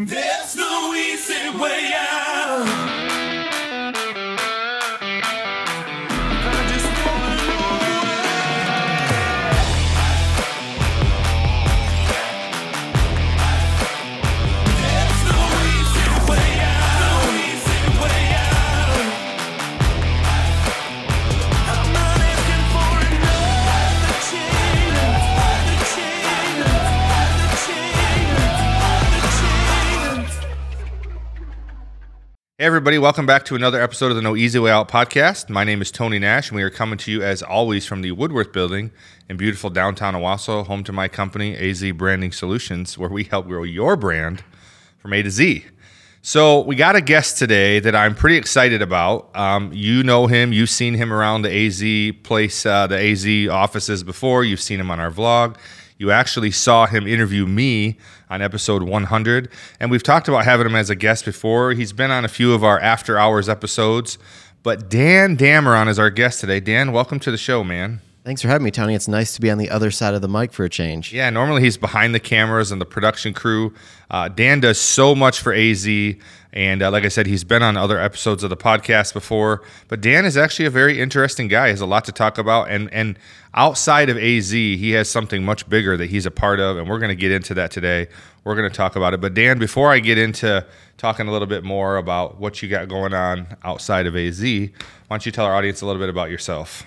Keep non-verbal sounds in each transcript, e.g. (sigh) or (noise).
There's no easy way out. Hey, everybody, welcome back to another episode of the No Easy Way Out podcast. My name is Tony Nash, and we are coming to you as always from the Woodworth building in beautiful downtown Owosso, home to my company, AZ Branding Solutions, where we help grow your brand from A to Z. So, we got a guest today that I'm pretty excited about. Um, you know him, you've seen him around the AZ place, uh, the AZ offices before, you've seen him on our vlog. You actually saw him interview me on episode 100, and we've talked about having him as a guest before. He's been on a few of our after hours episodes, but Dan Dameron is our guest today. Dan, welcome to the show, man. Thanks for having me, Tony. It's nice to be on the other side of the mic for a change. Yeah, normally he's behind the cameras and the production crew. Uh, Dan does so much for AZ, and uh, like I said, he's been on other episodes of the podcast before. But Dan is actually a very interesting guy. He has a lot to talk about, and and outside of AZ, he has something much bigger that he's a part of, and we're going to get into that today. We're going to talk about it. But Dan, before I get into talking a little bit more about what you got going on outside of AZ, why don't you tell our audience a little bit about yourself?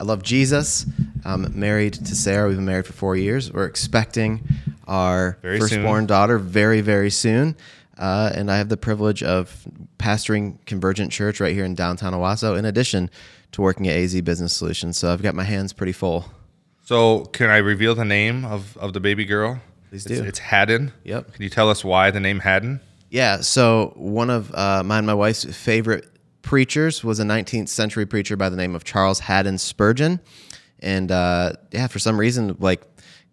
I love Jesus. I'm married to Sarah. We've been married for four years. We're expecting our Very firstborn soon. daughter very, very soon. Uh, and I have the privilege of pastoring Convergent Church right here in downtown Owosso, in addition to working at AZ Business Solutions. So I've got my hands pretty full. So, can I reveal the name of, of the baby girl? Please It's, do. it's Haddon. Yep. Can you tell us why the name Haddon? Yeah. So one of uh, mine, and my wife's favorite preachers was a 19th century preacher by the name of Charles Haddon Spurgeon, and uh, yeah, for some reason, like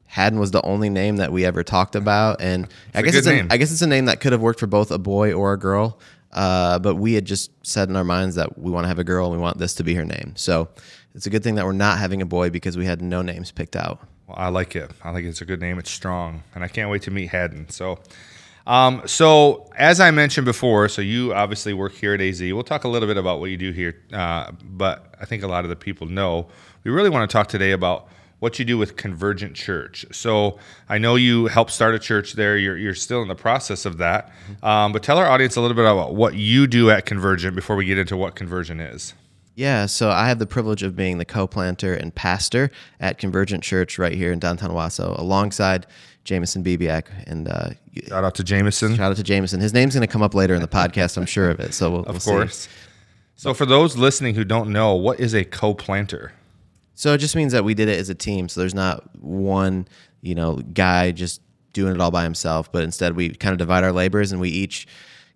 Haddon was the only name that we ever talked about, and I a guess it's a, name. I guess it's a name that could have worked for both a boy or a girl. Uh, but we had just said in our minds that we want to have a girl and we want this to be her name. So it's a good thing that we're not having a boy because we had no names picked out. Well, I like it. I think it's a good name. It's strong, and I can't wait to meet Haddon. So, um, so as I mentioned before, so you obviously work here at AZ. We'll talk a little bit about what you do here, uh, but I think a lot of the people know. We really want to talk today about what you do with Convergent Church. So I know you helped start a church there. You're, you're still in the process of that, um, but tell our audience a little bit about what you do at Convergent before we get into what Convergent is. Yeah, so I have the privilege of being the co-planter and pastor at Convergent Church right here in downtown Wasso, alongside Jameson Bibiak. And uh, Shout out to Jameson. shout out to Jameson. His name's going to come up later in the podcast, I'm sure of it. So we'll, we'll Of see. course. So, for those listening who don't know, what is a co-planter? So it just means that we did it as a team. So there's not one, you know, guy just doing it all by himself, but instead we kind of divide our labors and we each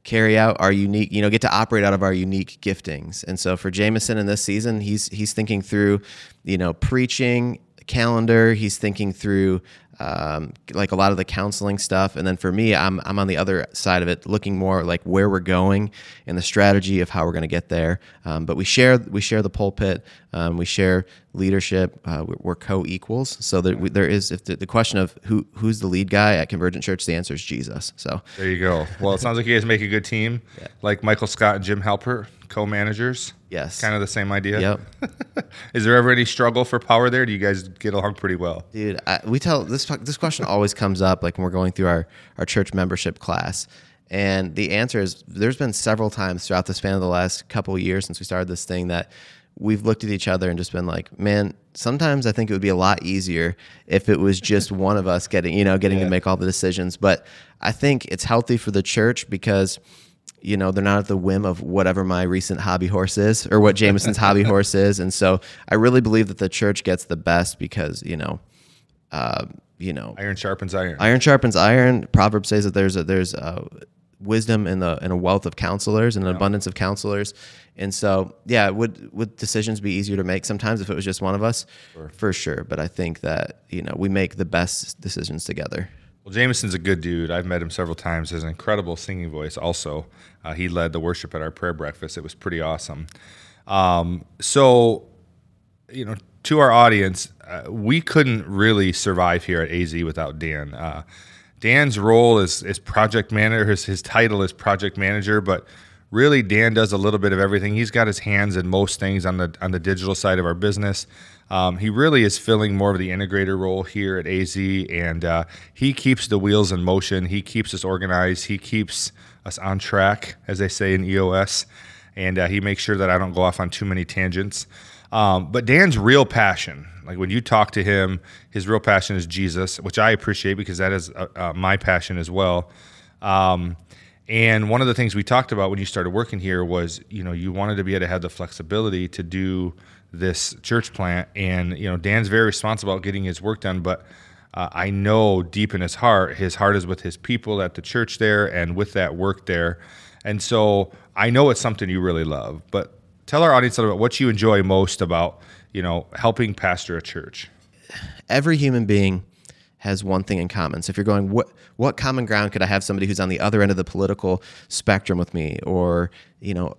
carry out our unique, you know, get to operate out of our unique giftings. And so for Jameson in this season, he's he's thinking through, you know, preaching calendar. He's thinking through um, like a lot of the counseling stuff, and then for me, I'm I'm on the other side of it, looking more like where we're going and the strategy of how we're going to get there. Um, but we share we share the pulpit, um, we share leadership. Uh, we're, co-equals, so there, we, there is if the, the question of who who's the lead guy at Convergent Church, the answer is Jesus. So There you go. Well, it sounds like you guys make a good team, like Michael Scott and Jim Halpert, co-managers. yes, Kind of the same idea. Yep. (laughs) Is there ever any struggle for power there? Do you guys get along pretty well? Dude, I, we tell this this question always comes up like when we're going through our our church membership class, and the answer is there's been several times throughout the span of the last couple of years since we started this thing that we've looked at each other and just been like, man, sometimes I think it would be a lot easier if it was just one of us getting you know getting to make all the decisions, but I think it's healthy for the church because you know they're not at the whim of whatever my recent hobby horse is or what Jameson's (laughs) hobby horse is, and so I really believe that the church gets the best because you know, uh, you know, Iron sharpens iron. iron sharpens iron. Proverb says that there's a, there's a wisdom and the in a wealth of counselors and an abundance of counselors, and so yeah, would would decisions be easier to make sometimes if it was just one of us, for sure. But I think that you know we make the best decisions together. Well, Jameson's a good dude. I've met him several times. He has an incredible singing voice. Also, uh, he led the worship at our prayer breakfast. It was pretty awesome. Um, so, you know, to our audience, uh, we couldn't really survive here at AZ without Dan. Uh, Dan's role is is project manager. His his title is project manager, but really Dan does a little bit of everything. He's got his hands in most things on the on the digital side of our business. Um, he really is filling more of the integrator role here at AZ, and uh, he keeps the wheels in motion. He keeps us organized. He keeps us on track, as they say in EOS, and uh, he makes sure that I don't go off on too many tangents. Um, but Dan's real passion, like when you talk to him, his real passion is Jesus, which I appreciate because that is uh, uh, my passion as well. Um, and one of the things we talked about when you started working here was, you know, you wanted to be able to have the flexibility to do this church plant. And, you know, Dan's very responsible about getting his work done, but uh, I know deep in his heart, his heart is with his people at the church there and with that work there. And so I know it's something you really love, but tell our audience a little bit what you enjoy most about, you know, helping pastor a church. every human being has one thing in common. So if you're going, what what common ground could I have somebody who's on the other end of the political spectrum with me, or you know,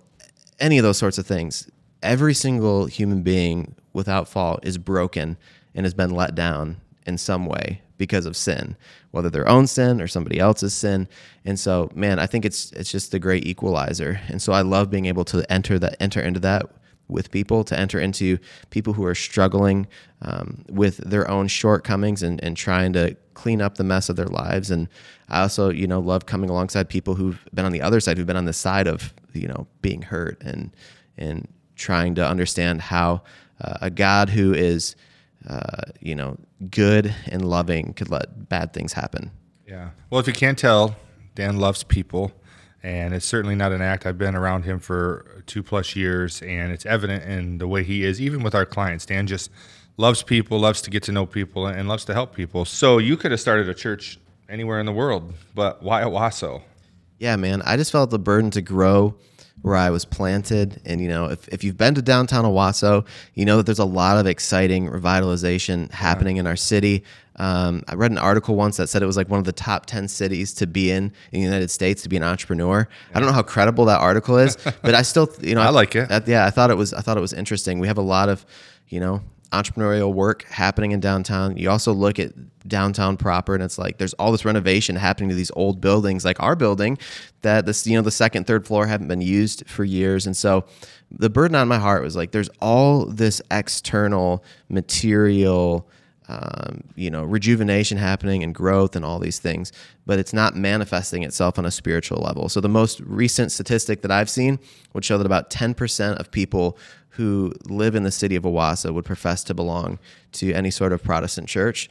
any of those sorts of things? Every single human being, without fault, is broken and has been let down in some way because of sin, whether their own sin or somebody else's sin. And so, man, I think it's it's just the great equalizer. And so I love being able to enter that enter into that with people to enter into people who are struggling um, with their own shortcomings and, and trying to clean up the mess of their lives and i also you know love coming alongside people who've been on the other side who've been on the side of you know being hurt and and trying to understand how uh, a god who is uh, you know good and loving could let bad things happen Yeah. Well, if you can't tell, Dan loves people, and it's certainly not an act. I've been around him for two plus years, and it's evident in the way he is, even with our clients. Dan just loves people, loves to get to know people, and loves to help people. So you could have started a church anywhere in the world, but why Owosso? Yeah, man. I just felt the burden to grow where I was planted. And, you know, if, if you've been to downtown Owosso, you know that there's a lot of exciting revitalization happening in our city. Um, I read an article once that said it was like one of the top 10 cities to be in in the United States to be an entrepreneur. I don't know how credible that article is, but I still, (laughs) you know, I like it. that- yeah, I thought it was, I thought it was interesting. We have a lot of, you know, entrepreneurial work happening in downtown. You also look at downtown proper and it's like there's all this renovation happening to these old buildings like our building that this you know the second third floor haven't been used for years and so the burden on my heart was like there's all this external material um, you know rejuvenation happening and growth and all these things but it's not manifesting itself on a spiritual level so the most recent statistic that i've seen would show that about 10% of people who live in the city of Owosso would profess to belong to any sort of Protestant church.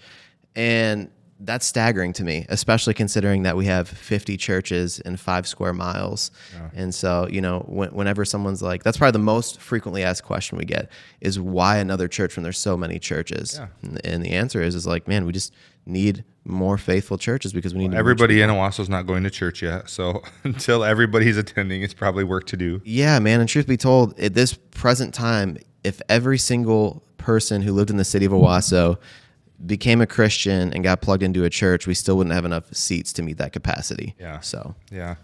And that's staggering to me, especially considering that we have 50 churches in five square miles. And so, you know, when, whenever someone's like, that's probably the most frequently asked question we get is why another church when there's so many churches? Yeah. And, and the answer is, is like, man, we just need more faithful churches because we need reach Everybody in Owosso's not going to church yet, so (laughs) until everybody's attending, it's probably work to do. Yeah, man. And truth be told, at this present time, if every single person who lived in the city of Owosso became a Christian and got plugged into a church, we still wouldn't have enough seats to meet that capacity. Yeah. So, Yeah.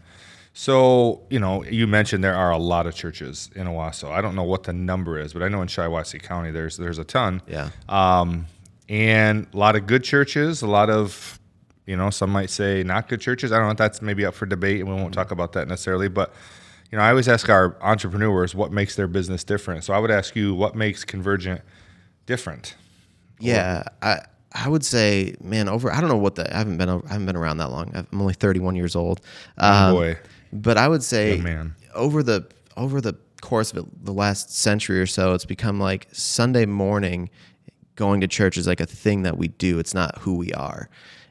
So, you know, you mentioned there are a lot of churches in Owosso. I don't know what the number is, but I know in Shiawassee County there's there's a ton. yeah. Um, and a lot of good churches, a lot of, you know, some might say not good churches. I don't know if that's maybe up for debate, and we won't talk about that necessarily. But, you know, I always ask our entrepreneurs what makes their business different. So I would ask you, what makes Convergent different? Yeah, I I would say, man, over I don't know what the I haven't been I haven't been around that long. I'm only 31 years old. Um, boy. but I would say Young man. over the over the course of it, the last century or so, it's become like Sunday morning going to church is like a thing that we do. It's not who we are.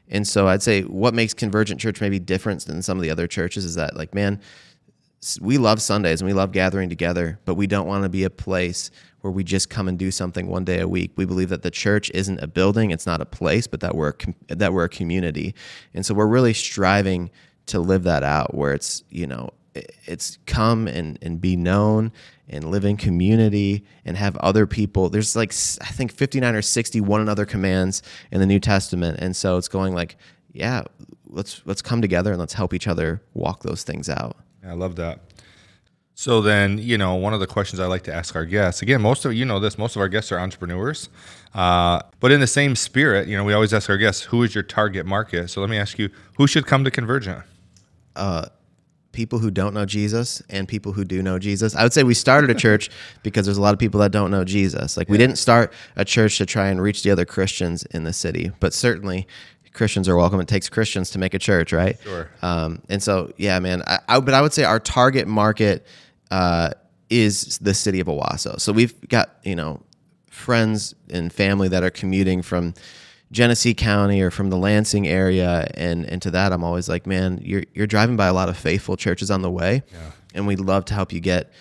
And so I'd say what makes Convergent Church maybe different than some of the other churches is that like man, we love Sundays and we love gathering together, but we don't want to be a place where we just come and do something one day a week. We believe that the church isn't a building, it's not a place, but that we're a that we're a community. And so we're really striving to live that out where it's, you know, it's come and, and be known and live in community and have other people. There's like I think 59 or 60 one another commands in the New Testament. And so it's going like, yeah, let's let's come together and let's help each other walk those things out. I love that. So then, you know, one of the questions I like to ask our guests, again, most of you know this, most of our guests are entrepreneurs. Uh, but in the same spirit, you know, we always ask our guests, who is your target market? So let me ask you, who should come to Convergent? people who don't know Jesus and people who do know Jesus. I would say we started a (laughs) church because there's a lot of people that don't know Jesus. Like we didn't start a church to try and reach the other Christians in the city, but certainly Christians are welcome. It takes Christians to make a church, right? Sure. Um, and so, yeah, man. I, I, but I would say our target market uh, is the city of Owosso. So we've got you know friends and family that are commuting from Genesee County or from the Lansing area, and and to that, I'm always like, man, you're you're driving by a lot of faithful churches on the way, and we'd love to help you get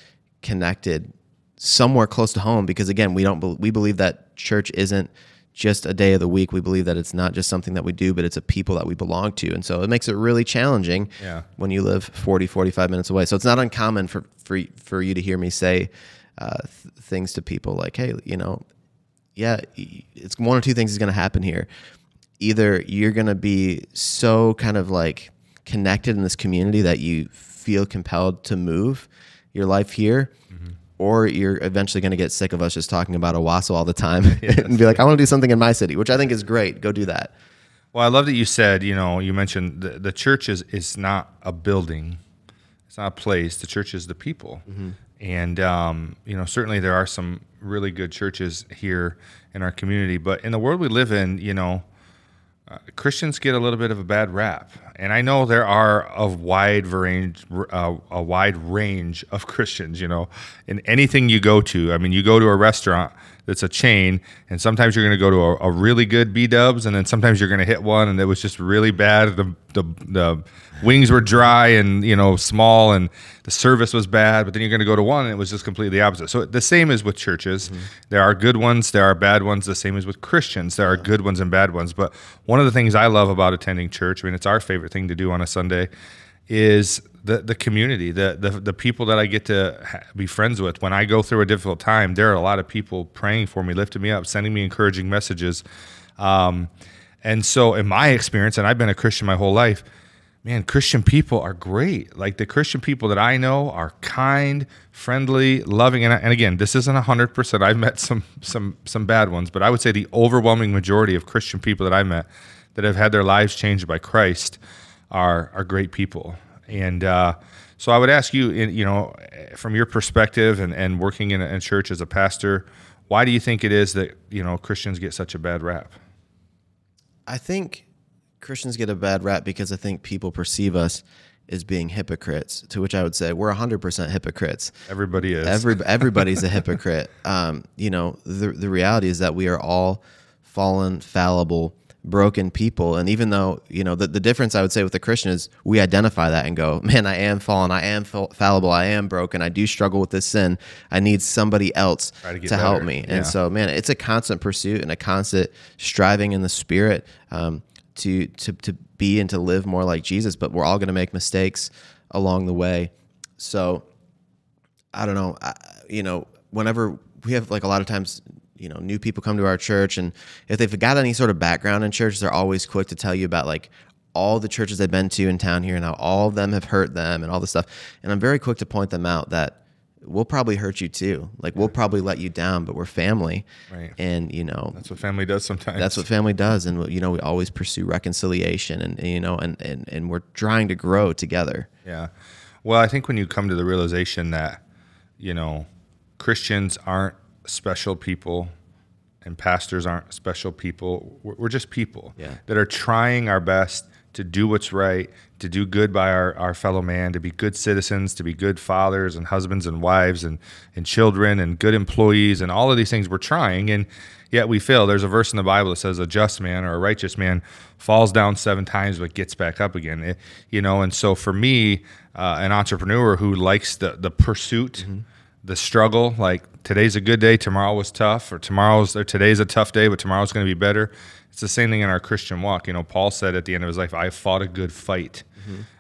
connected somewhere close to home because again, we don't we believe that church isn't just a day of the week. We believe that it's not just something that we do, but it's a people that we belong to. And so it makes it really challenging Yeah. when you live 40, 45 minutes away. So it's not uncommon for, for, for you to hear me say uh, th- things to people like, hey, you know, yeah, it's one or two things is going to happen here. Either you're going to be so kind of like connected in this community that you feel compelled to move your life here, or you're eventually going to get sick of us just talking about Owosso all the time (laughs) (laughs) and be like, I want to do something in my city, which I think is great. Go do that. Well, I love that you said, you know, you mentioned the, the church is, is not a building, it's not a place. The church is the people. And, um, you know, certainly there are some really good churches here in our community, but in the world we live in, you know, uh, Christians get a little bit of a bad rap, and I know there are a wide range, uh, a wide range of (laughs) Christians. You know, in anything you go to, I mean, you go to a restaurant that's a chain, and sometimes you're going to go to a, a really good B Dubs, and then sometimes you're going to hit one, and it was just really bad. The the the wings were dry and you know small, and the service was bad. But then you're going to go to one, and it was just completely opposite. So the same is with churches. Mm-hmm. There are good ones, there are bad ones. The same is with Christians. There are good ones and bad ones. But one of the things I love about attending church, I mean, it's our favorite thing to do on a Sunday, is the the community, the the, the people that I get to ha- be friends with. When I go through a difficult time, there are a lot of people praying for me, lifting me up, sending me encouraging messages. Um, and so, in my experience, and I've been a Christian my whole life, man, Christian people are great. Like the Christian people that I know are kind, friendly, loving. And, and again, this isn't hundred percent. I've met some some some bad ones, but I would say the overwhelming majority of Christian people that I met that have had their lives changed by Christ are are great people. And uh, so, I would ask you, in, you know, from your perspective and, and working in a, in a church as a pastor, why do you think it is that you know Christians get such a bad rap? I think Christians get a bad rap because I think people perceive us as being hypocrites. To which I would say we're hundred percent hypocrites. Everybody is. Every (laughs) everybody's a hypocrite. Um, you know, the the reality is that we are all fallen, fallible, broken people. And even though you know the the difference, I would say with the Christian is we identify that and go, man, I am fallen, I am fall- fallible, I am broken, I do struggle with this sin. I need somebody else to to, help me. Yeah. And so, man, it's a constant pursuit and a constant striving in the spirit. Um, to, to, to be and to live more like Jesus, but we're all going to make mistakes along the way. So I don't know. I, you know, whenever we have like a lot of times, you know, new people come to our church, and if they've got any sort of background in church, they're always quick to tell you about like all the churches they've been to in town here and how all of them have hurt them and all this stuff. And I'm very quick to point them out that we'll probably hurt you too. Like we'll probably let you down, but we're family. Right. And you know, That's what family does sometimes. that's what family does and you know we always pursue reconciliation and, and, you know and, and and we're trying to grow together Yeah. Well, I think when you come to the realization that, you know, Christians aren't special people and pastors aren't special people, we're, we're just people Yeah. that are trying our best to do what's right, to do good by our, our fellow man, to be good citizens, to be good fathers and husbands and wives and, and children and good employees and all of these things we're trying. And yet we fail. There's a verse in the Bible that says a just man or a righteous man falls down seven times but gets back up again. It- you know, and so for me, uh, an entrepreneur who likes the, the pursuit, the struggle, like today's a good day, tomorrow was tough, or tomorrow's or today's a tough day, but tomorrow's going to be better. It's the same thing in our Christian walk. You know, Paul said at the end of his life, "I fought a good fight."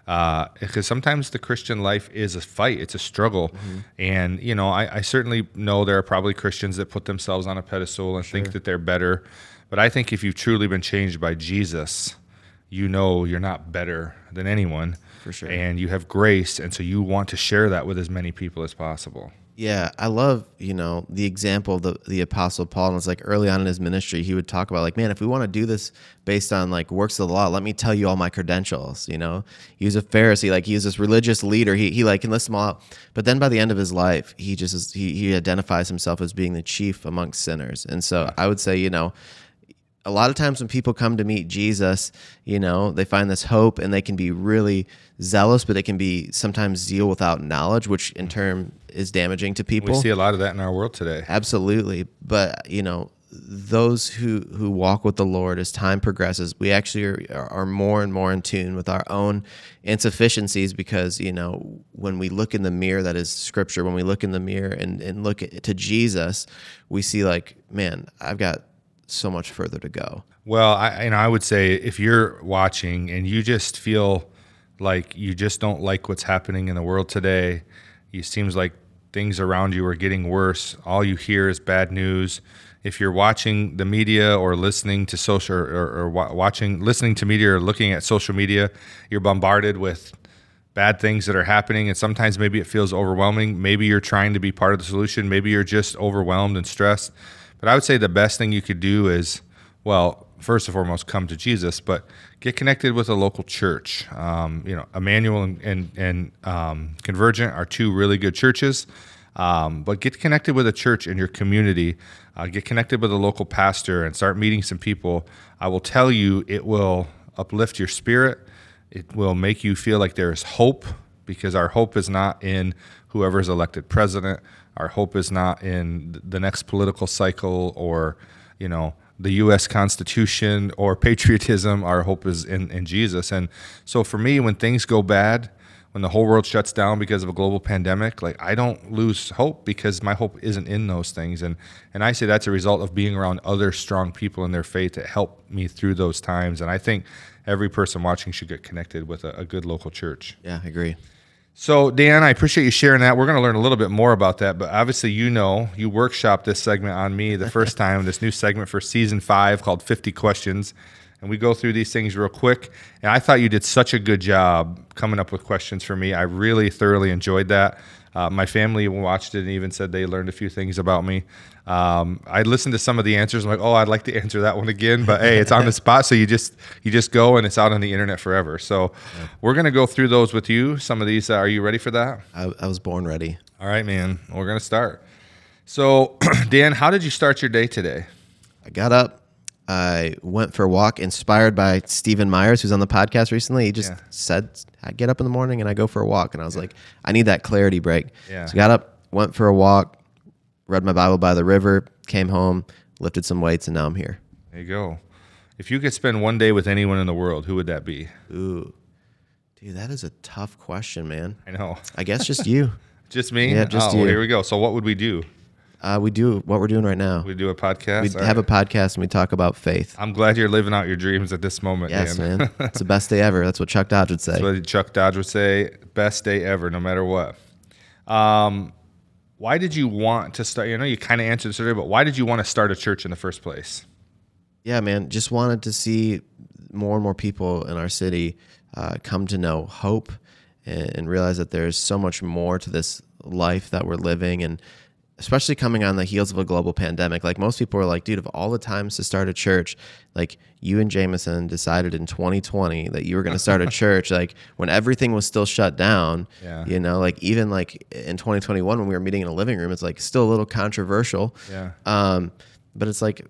Uh, because sometimes the Christian life is a fight; it's a struggle, and you know, I, I certainly know there are probably Christians that put themselves on a pedestal and think that they're better. But I think if you've truly been changed by Jesus, you know you're not better than anyone. For sure. And you have grace, and so you want to share that with as many people as possible. Yeah, I love you know the example of the the apostle Paul, and it's like early on in his ministry, he would talk about like, man, if we want to do this based on like works of the law, let me tell you all my credentials. You know, he was a Pharisee, like he was this religious leader. He he like can list them all out, but then by the end of his life, he just is, he he identifies himself as being the chief amongst sinners, and so I would say you know a lot of times when people come to meet Jesus, you know, they find this hope and they can be really zealous, but they can be sometimes zeal without knowledge, which in mm. turn is damaging to people. We see a lot of that in our world today. Absolutely. But, you know, those who, who walk with the Lord as time progresses, we actually are, are more and more in tune with our own insufficiencies because, you know, when we look in the mirror that is scripture, when we look in the mirror and, and look at, to Jesus, we see like, man, I've got so much further to go. Well, I you know I would say if you're watching and you just feel like you just don't like what's happening in the world today, it seems like things around you are getting worse. All you hear is bad news. If you're watching the media or listening to social or, or watching listening to media or looking at social media, you're bombarded with bad things that are happening and sometimes maybe it feels overwhelming. Maybe you're trying to be part of the solution, maybe you're just overwhelmed and stressed. But I would say the best thing you could do is, well, first and foremost, come to Jesus, but get connected with a local church. Um, you know, Emmanuel and and, and um, Convergent are two really good churches. Um, but get connected with a church in your community. Uh, get connected with a local pastor and start meeting some people. I will tell you, it will uplift your spirit. It will make you feel like there is hope because our hope is not in whoever is elected president. Our hope is not in the next political cycle or, you know, the U.S. Constitution or patriotism. Our hope is in, in Jesus. And so for me, when things go bad, when the whole world shuts down because of a global pandemic, like I don't lose hope because my hope isn't in those things. And and I say that's a result of being around other strong people in their faith that help me through those times. And I think every person watching should get connected with a, a good local church. Yeah, I agree. So, Dan, I appreciate you sharing that. We're going to learn a little bit more about that, but obviously, you know, you workshopped this segment on me the first time, this new segment for season five called 50 Questions. And we go through these things real quick. And I thought you did such a good job coming up with questions for me. I really thoroughly enjoyed that. Uh, my family watched it and even said they learned a few things about me. Um, I listened to some of the answers. I'm like, oh, I'd like to answer that one again, but hey, it's on the (laughs) spot, so you just you just go and it's out on the internet forever. So we're gonna go through those with you. Some of these, uh, are you ready for that? I, I was born ready. All right, man. We're gonna start. So, (clears throat) Dan, how did you start your day today? I got up. I went for a walk, inspired by Stephen Myers, who's on the podcast recently. He just Yeah. said, "I get up in the morning and I go for a walk," and I was like, "I need that clarity break." Yeah. So I got up, went for a walk, read my Bible by the river, came home, lifted some weights, and now I'm here. There you go. If you could spend one day with anyone in the world, who would that be? Ooh, dude, that is a tough question, man. I know. I guess just you. (laughs) Just me? Yeah, just oh, you. Here we go. So, what would we do? Uh, we do what we're doing right now. We do a podcast. We All have right. a podcast and we talk about faith. I'm glad you're living out your dreams at this moment. Yes, Dan. man. (laughs) It's the best day ever. That's what Chuck Dodge would say. That's what Chuck Dodge would say. Best day ever, no matter what. Um, why did you want to start? You know, you kind of answered this earlier, but why did you want to start a church in the first place? yeah, man, just wanted to see more and more people in our city uh, come to know hope and, and realize that there's so much more to this life that we're living. And especially coming on the heels of a global pandemic, like most people are like, dude, of all the times to start a church, like you and Jameson decided in 2020 that you were going to start a (laughs) church, like when everything was still shut down, Yeah. you know, like even like in 2021 when we were meeting in a living room, it's like still a little controversial. Yeah. Um, but it's like,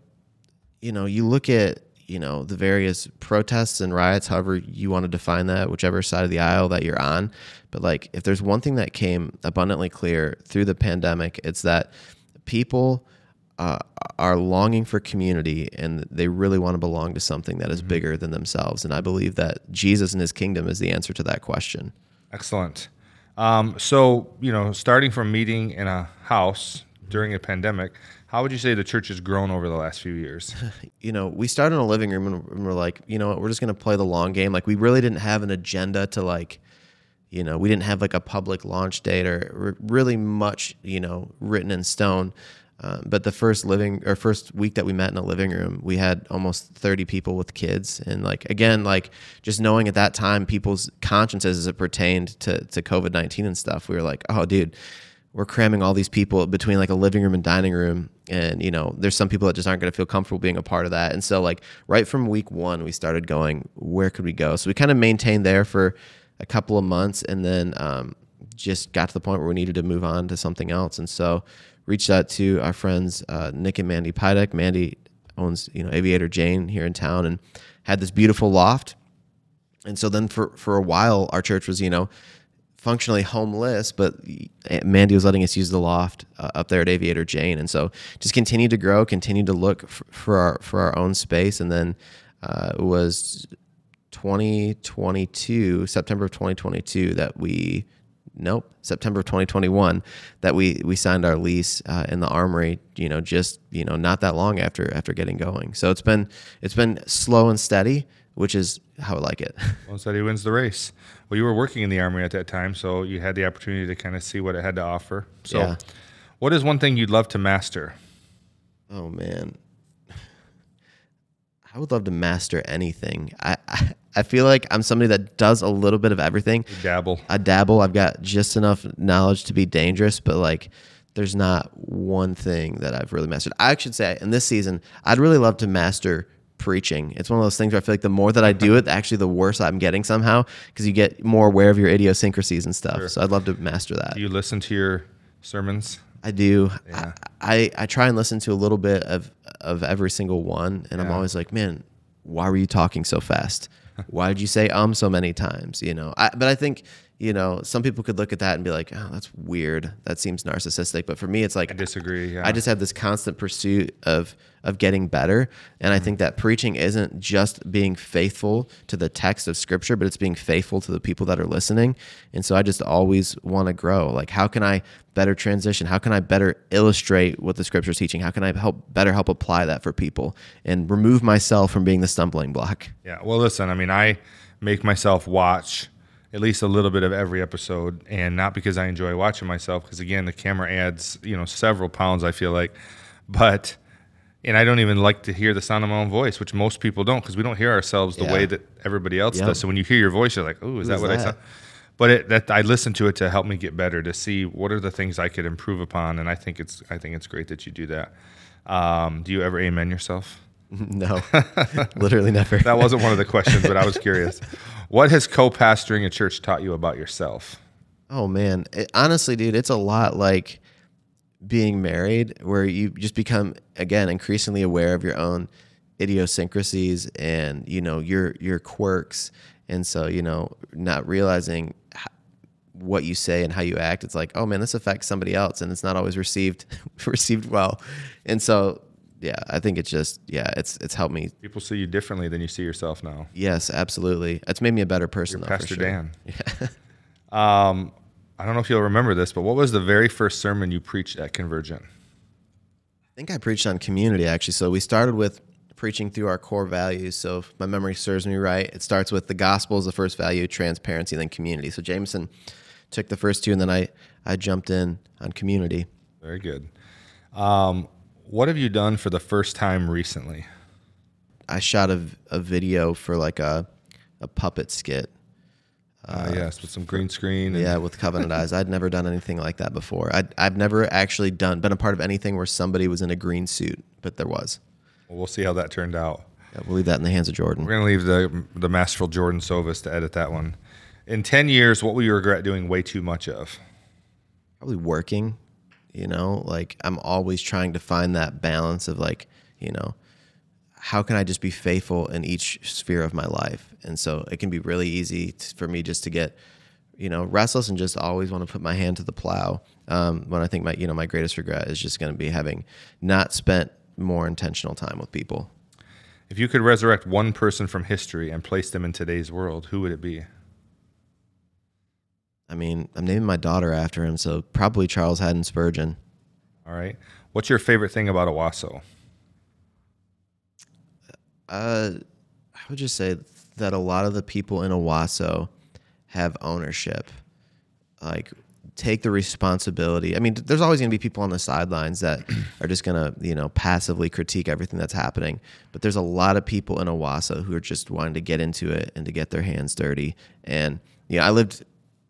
you know, you look at, you know, the various protests and riots, however you want to define that, whichever side of the aisle that you're on. But like, if there's one thing that came abundantly clear through the pandemic, it's that people uh, are longing for community and they really want to belong to something that is bigger than themselves. And I believe that Jesus and his kingdom is the answer to that question. Excellent. Um, so, you know, starting from meeting in a house during a pandemic, how would you say the church has grown over the last few years? (laughs) you know, we started in a living room and we're like, you know what, we're just going to play the long game. Like, we really didn't have an agenda to, like, you know, we didn't have like a public launch date or really much, you know, written in stone. Um, but the first living or first week that we met in a living room, we had almost 30 people with kids. And like, again, like just knowing at that time people's consciences as it pertained to, to COVID 19 and stuff, we were like, oh, dude, we're cramming all these people between like a living room and dining room. And, you know, there's some people that just aren't going to feel comfortable being a part of that. And so, like, right from week one, we started going, where could we go? So we kind of maintained there for a couple of months and then um, just got to the point where we needed to move on to something else. And so, reached out to our friends uh, Nick and Mandy Pydek. Mandy owns you know Aviator Jane here in town and had this beautiful loft. And so then for for a while our church was you know functionally homeless, but Mandy was letting us use the loft uh, up there at Aviator Jane, and so just continued to grow, continued to look f- for our for our own space, and then uh, it was 2022 September of 2022 that we nope september of 2021 that we we signed our lease uh, in the armory you know just you know not that long after after getting going. So it's been it's been slow and steady which is how i like it. (laughs) Well, said he wins the race. Well, you were working in the army at that time, so you had the opportunity to kind of see what it had to offer. So, Yeah. what is one thing you'd love to master? oh man (sighs) i would love to master anything I, I i feel like i'm somebody that does a little bit of everything Dabble. I dabble. I've got just enough knowledge to be dangerous, but like there's not one thing that I've really mastered. I should say in this season, I'd really love to master preaching. It's one of those things where I feel like the more that I do it, actually the worse I'm getting somehow because you get more aware of your idiosyncrasies and stuff. So I'd love to master that. Do you listen to your sermons? I do. Yeah. I, I I try and listen to a little bit of of every single one, and I'm always like, man, why were you talking so fast? Why did you say um so many times? You know, I, but I think you know some people could look at that and be like, oh, that's weird. That seems narcissistic. But for me, it's like I disagree. Yeah. I just have this constant pursuit of of getting better, and I think that preaching isn't just being faithful to the text of Scripture, but it's being faithful to the people that are listening. And so I just always want to grow. Like, how can I better transition? How can I better illustrate what the Scripture is teaching? How can I help better help apply that for people and remove myself from being the stumbling block? Yeah. Well, listen, I mean, I make myself watch at least a little bit of every episode, and not because I enjoy watching myself, because again, the camera adds, you know, several pounds, I feel like, but, and I don't even like to hear the sound of my own voice, which most people don't, because we don't hear ourselves the Yeah. way that everybody else Yep. does. So when you hear your voice, you're like, oh, is that Who's what I that? sound? But it, that I listen to it to help me get better, to see what are the things I could improve upon, and I think it's, I think it's great that you do that. Um, do you ever amen yourself? (laughs) no, literally never. That wasn't one of the questions, but I was (laughs) curious. What has co-pastoring a church taught you about yourself? Oh man, It- honestly, dude, it's a lot like being married, where you just become again increasingly aware of your own idiosyncrasies and you know your your quirks, and so you know not realizing what you say and how you act. It's like, oh man, this affects somebody else, and it's not always received (laughs) received well, and so yeah, I think it's just yeah, it's it's helped me. People see you differently than you see yourself now. Yes, absolutely, it's made me a better person. though, for Pastor sure. Dan. (laughs) um, I don't know if you'll remember this, but what was the very first sermon you preached at Convergent? I think I preached on community actually. So we started with preaching through our core values. So if my memory serves me right, it starts with the gospel is the first value, transparency, then community. So Jameson took the first two, and then I I jumped in on community. Very good. Um, what have you done for the first time recently? I shot a, a video for like a a puppet skit. Uh, yes, with some green screen. And, Yeah, with Covenant Eyes. I'd never done anything like that before. I'd, I've never actually done been a part of anything where somebody was in a green suit, but there was. Well, we'll see how that turned out. Yeah, we'll leave that in the hands of Jordan. We're gonna leave the the masterful Jordan Sovis to edit that one. In ten years, what will you regret doing way too much of? probably working you know like i'm always trying to find that balance of like you know how can i just be faithful in each sphere of my life and so it can be really easy t- for me just to get you know restless and just always want to put my hand to the plow um, when i think my you know my greatest regret is just going to be having not spent more intentional time with people If you could resurrect one person from history and place them in today's world, who would it be? I mean i'm naming my daughter after him so probably charles haddon spurgeon All right. What's your favorite thing about Owosso? Uh, I would just say that a lot of the people in Owosso have ownership. Like take the responsibility. I mean, there's always going to be people on the sidelines that (clears throat) are just going to, you know, passively critique everything that's happening. But there's a lot of people in Owosso who are just wanting to get into it and to get their hands dirty. And you know, I lived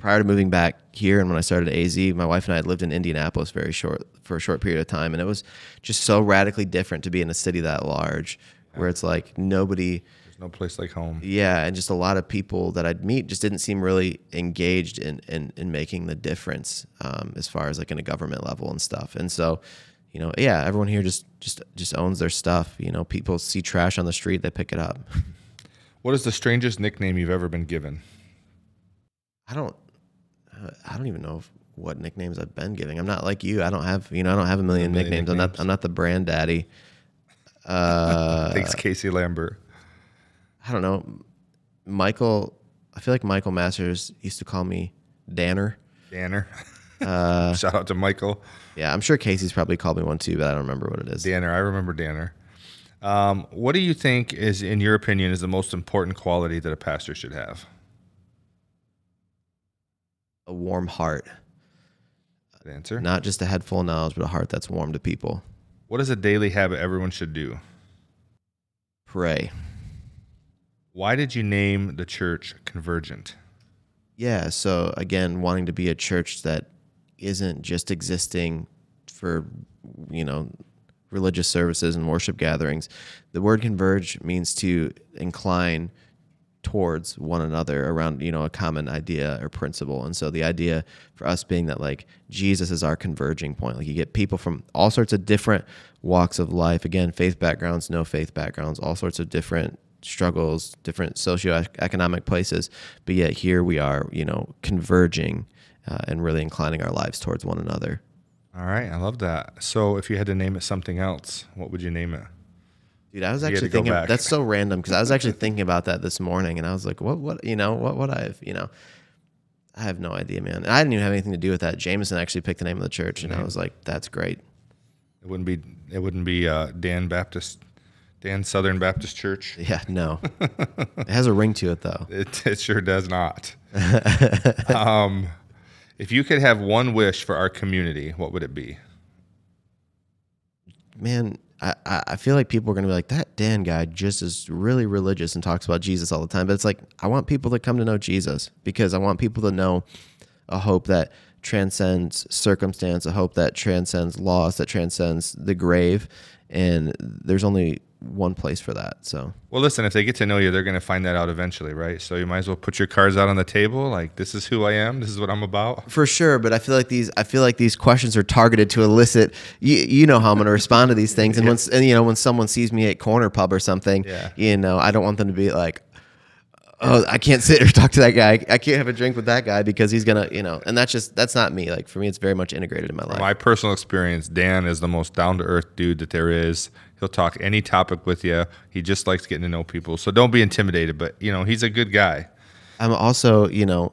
prior to moving back here, and when I started AZ, my wife and I had lived in Indianapolis very short for a short period of time, and it was just so radically different to be in a city that large, where it's like nobody. There's no place like home. Yeah, and just a lot of people that I'd meet just didn't seem really engaged in in, in making the difference um, as far as like in a government level and stuff. And so, you know, yeah, everyone here just just just owns their stuff. You know, people see trash on the street, they pick it up. (laughs) What is the strangest nickname you've ever been given? I don't I don't even know if, what nicknames I've been giving. I'm not like you. I don't have you know I don't have a million, million nicknames. I'm not. I'm not the brand daddy. (laughs) Uh, Thanks, Casey Lambert. I don't know. Michael, I feel like Michael Masters used to call me Danner. Danner. Uh, (laughs) Shout out to Michael. Yeah, I'm sure Casey's probably called me one too, but I don't remember what it is. Danner. I remember Danner. Um, what do you think is, in your opinion, is the most important quality that a pastor should have? A warm heart, Good answer. not just a head full of knowledge, but a heart that's warm to people. What is a daily habit everyone should do? Pray. Why did you name the church Convergent? Yeah. So again, wanting to be a church that isn't just existing for, you know, religious services and worship gatherings. The word converge means to incline towards one another around, you know, a common idea or principle. And so the idea for us being that like Jesus is our converging point. Like you get people from all sorts of different walks of life. Again, faith backgrounds, no faith backgrounds, all sorts of different struggles, different socioeconomic places, but yet here we are, you know, converging uh, and really inclining our lives towards one another. All right, I love that. So, if you had to name it something else, what would you name it? Dude, I was actually thinking that's so random because I was actually thinking about that this morning, and I was like, what, what, you know, what would I have, you know, I have no idea, man. And I didn't even have anything to do with that. Jameson actually picked the name of the church, and I was like, that's great. It wouldn't be. It wouldn't be uh, Dan Baptist, Dan Southern Baptist Church. (laughs) Yeah, no, (laughs) it has a ring to it though. It, it sure does not. (laughs) um, if you could have one wish for our community, what would it be? man, I, I feel like people are gonna be like that Dan guy just is really religious and talks about Jesus all the time. But it's like I want people to come to know Jesus because I want people to know a hope that transcends circumstance, a hope that transcends loss, that transcends the grave, and there's only one place for that. So Well, listen, if they get to know you, they're going to find that out eventually, right? So you might as well put your cards out on the table. Like, this is who I am. This is what I'm about. for sure, but I feel like these I feel like these questions are targeted to elicit. You, you know how I'm going to respond to these things, and when and, you know when someone sees me at corner pub or something, Yeah. you know I don't want them to be like, oh, I can't sit or (laughs) talk to that guy. I can't have a drink with that guy because he's gonna, you know, and that's just that's not me. Like for me, it's very much integrated in my life. My personal experience, Dan is the most down to earth dude that there is. He'll talk any topic with you. He just likes getting to know people. So don't be intimidated, but you know, he's a good guy. I'm also, you know,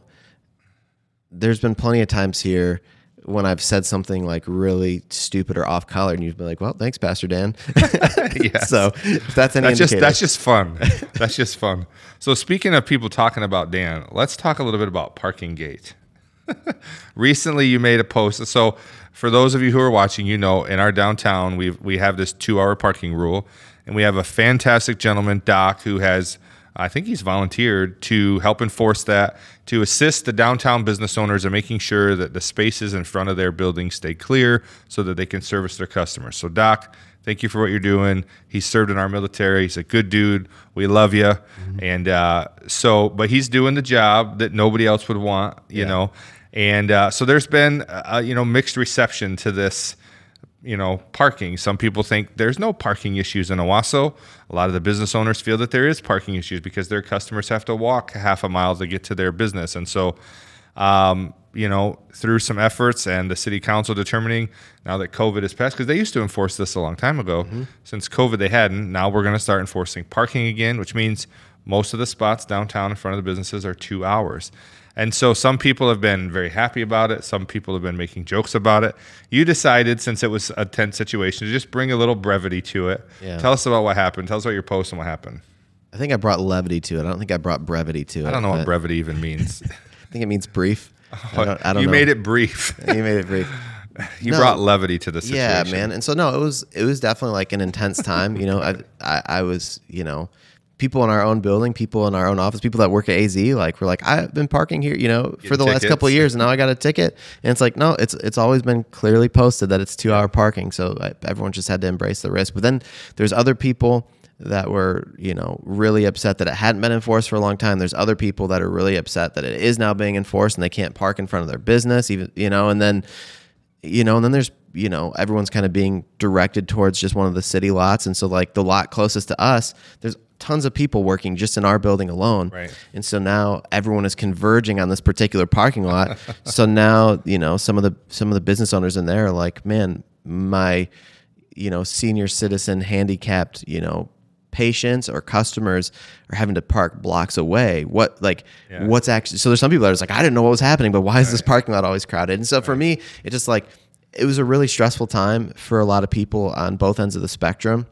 there's been plenty of times here when I've said something like really stupid or off color, and you've been like, "Well, thanks, Pastor Dan." (laughs) (laughs) So if that's any That's just that's just fun. that's just fun. So speaking of people talking about Dan, let's talk a little bit about Parking Gate. (laughs) Recently, you made a post. So for those of you who are watching, you know in our downtown we we have this two hour parking rule, and we have a fantastic gentleman Doc who has. I think he's volunteered to help enforce that, to assist the downtown business owners in making sure that the spaces in front of their buildings stay clear so that they can service their customers. So, Doc, thank you for what you're doing. He served in our military. He's a good dude. We love you. And uh, so, but he's doing the job that nobody else would want, you know. And uh, so there's been, uh, you know, mixed reception to this, you know, parking. Some people think there's no parking issues in Owosso. A lot of the business owners feel that there is parking issues because their customers have to walk half a mile to get to their business. And so, um, you know, through some efforts and the city council determining now that COVID has passed, because they used to enforce this a long time ago. Since COVID, they hadn't. Now we're going to start enforcing parking again, which means most of the spots downtown in front of the businesses are two hours. And so some people have been very happy about it. Some people have been making jokes about it. You decided, since it was a tense situation, to just bring a little brevity to it. Yeah. Tell us about what happened. Tell us about your post and what happened. I think I brought levity to it. I don't think I brought brevity to it. I don't know what brevity even means. (laughs) I think it means brief. (laughs) I don't, I don't you know. made it brief. (laughs) You made it brief. you No. brought levity to the situation. Yeah, man. And so no, it was it was definitely like an intense time. You know, I, I I was you know people in our own building, people in our own office, people that work at AZ, like we're like I've been parking here, you know, for the last couple of years, and now I got a ticket. And it's like no, it's it's always been clearly posted that it's two hour parking, so I, everyone just had to embrace the risk. But then there's other people that were you know really upset that it hadn't been enforced for a long time there's other people that are really upset that it is now being enforced and they can't park in front of their business even you know and then you know, and then there's, you know, everyone's kind of being directed towards just one of the city lots. And so, like, the lot closest to us, there's tons of people working just in our building alone. Right. And so now everyone is converging on this particular parking lot. (laughs) so now, you know, some of the, some of the business owners in there are like, man, my, you know, senior citizen handicapped, you know, patients or customers are having to park blocks away. What like Yeah. what's actually so there's some people that are just like, I didn't know what was happening, but why is this parking lot always crowded? And so for me, it just like it was a really stressful time for a lot of people on both ends of the spectrum.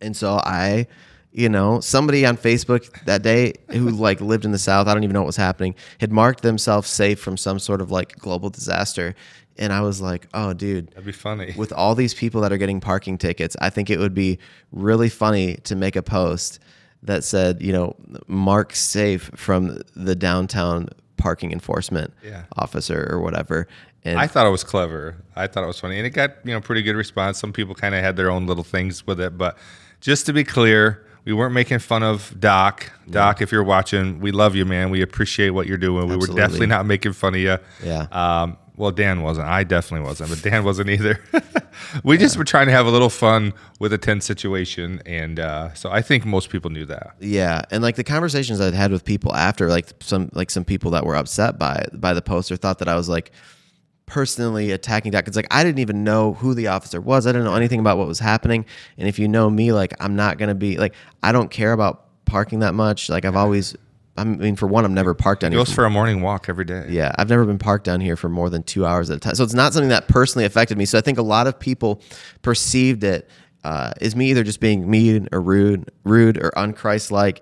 And so I, you know, somebody on Facebook that day who like lived in the South, I don't even know what was happening, had marked themselves safe from some sort of like global disaster. And I was like, oh, dude, That'd be funny. with all these people that are getting parking tickets, I think it would be really funny to make a post that said, you know, mark safe from the downtown parking enforcement Yeah. officer or whatever. And I thought it was clever. I thought it was funny, and it got you know pretty good response. Some people kind of had their own little things with it, but just to be clear, we weren't making fun of Doc. Doc, if you're watching, we love you, man. We appreciate what you're doing. We were definitely not making fun of you. Yeah. Um, well, Dan wasn't. I definitely wasn't, but Dan wasn't either. (laughs) we just were trying to have a little fun with a tense situation, and uh, so I think most people knew that. Yeah, and like the conversations I'd had with people after, like some like some people that were upset by by the poster thought that I was like personally attacking Doc. It's like I didn't even know who the officer was. I didn't know anything about what was happening. And if you know me, like I'm not gonna be like I don't care about parking that much. Like I've always, I mean, for one, I've never parked down He here. goes for a morning walk every day. Yeah, I've never been parked down here for more than two hours at a time. So it's not something that personally affected me. So I think a lot of people perceived it uh, as me either just being mean or rude, rude or unchristlike,